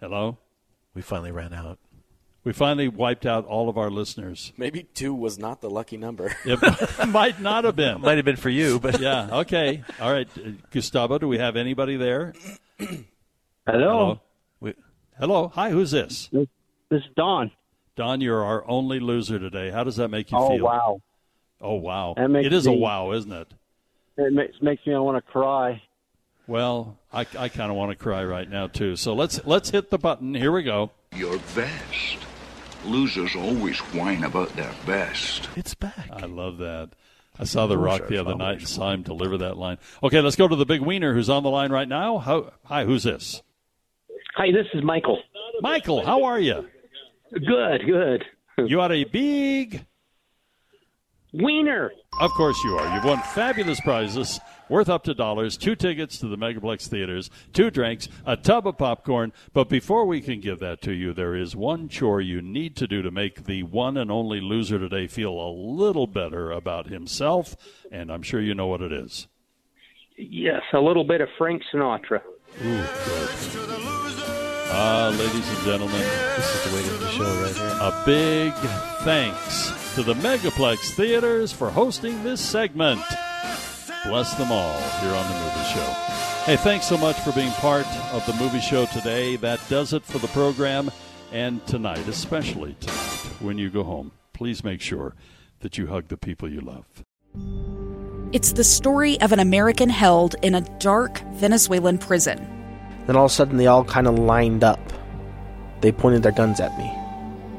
Hello. We finally ran out. We finally wiped out all of our listeners. Maybe two was not the lucky number. It might not have been. Might have been for you, but Yeah. Okay. All right, Gustavo. Do we have anybody there? Hello. We- Hello. Hi. Who's this? This is Don. Don, you're our only loser today. How does that make you Oh feel? Oh wow! Oh wow! That makes It is a wow, isn't it? It makes makes me want to cry. Well, I, I kind of want to cry right now too. So let's let's hit the button. Here we go. Your best. Losers always whine about their best. It's back. I love that. I saw The Rock the other night and saw him deliver that line. Okay, let's go to the big wiener who's on the line right now. How, hi, who's this? Hi, this is Michael. Michael, how are you? Good, good. You are a big. Wiener. Of course you are. You've won fabulous prizes worth up to dollars, two tickets to the Megaplex theaters, two drinks, a tub of popcorn. But before we can give that to you, there is one chore you need to do to make the one and only loser today feel a little better about himself, and I'm sure you know what it is. Yes, a little bit of Frank Sinatra. Ooh, good. Ah, ladies and gentlemen, This is the way to the show right here. a big thanks to the Megaplex Theaters for hosting this segment. Bless them all here on the movie show. Hey, thanks so much for being part of the movie show today. That does it for the program. And tonight, especially tonight, when you go home, please make sure that you hug the people you love. It's the story of an American held in a dark Venezuelan prison. Then all of a sudden, they all kind of lined up. They pointed their guns at me.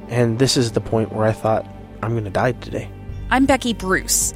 And this is the point where I thought, I'm going to die today. I'm Becky Bruce.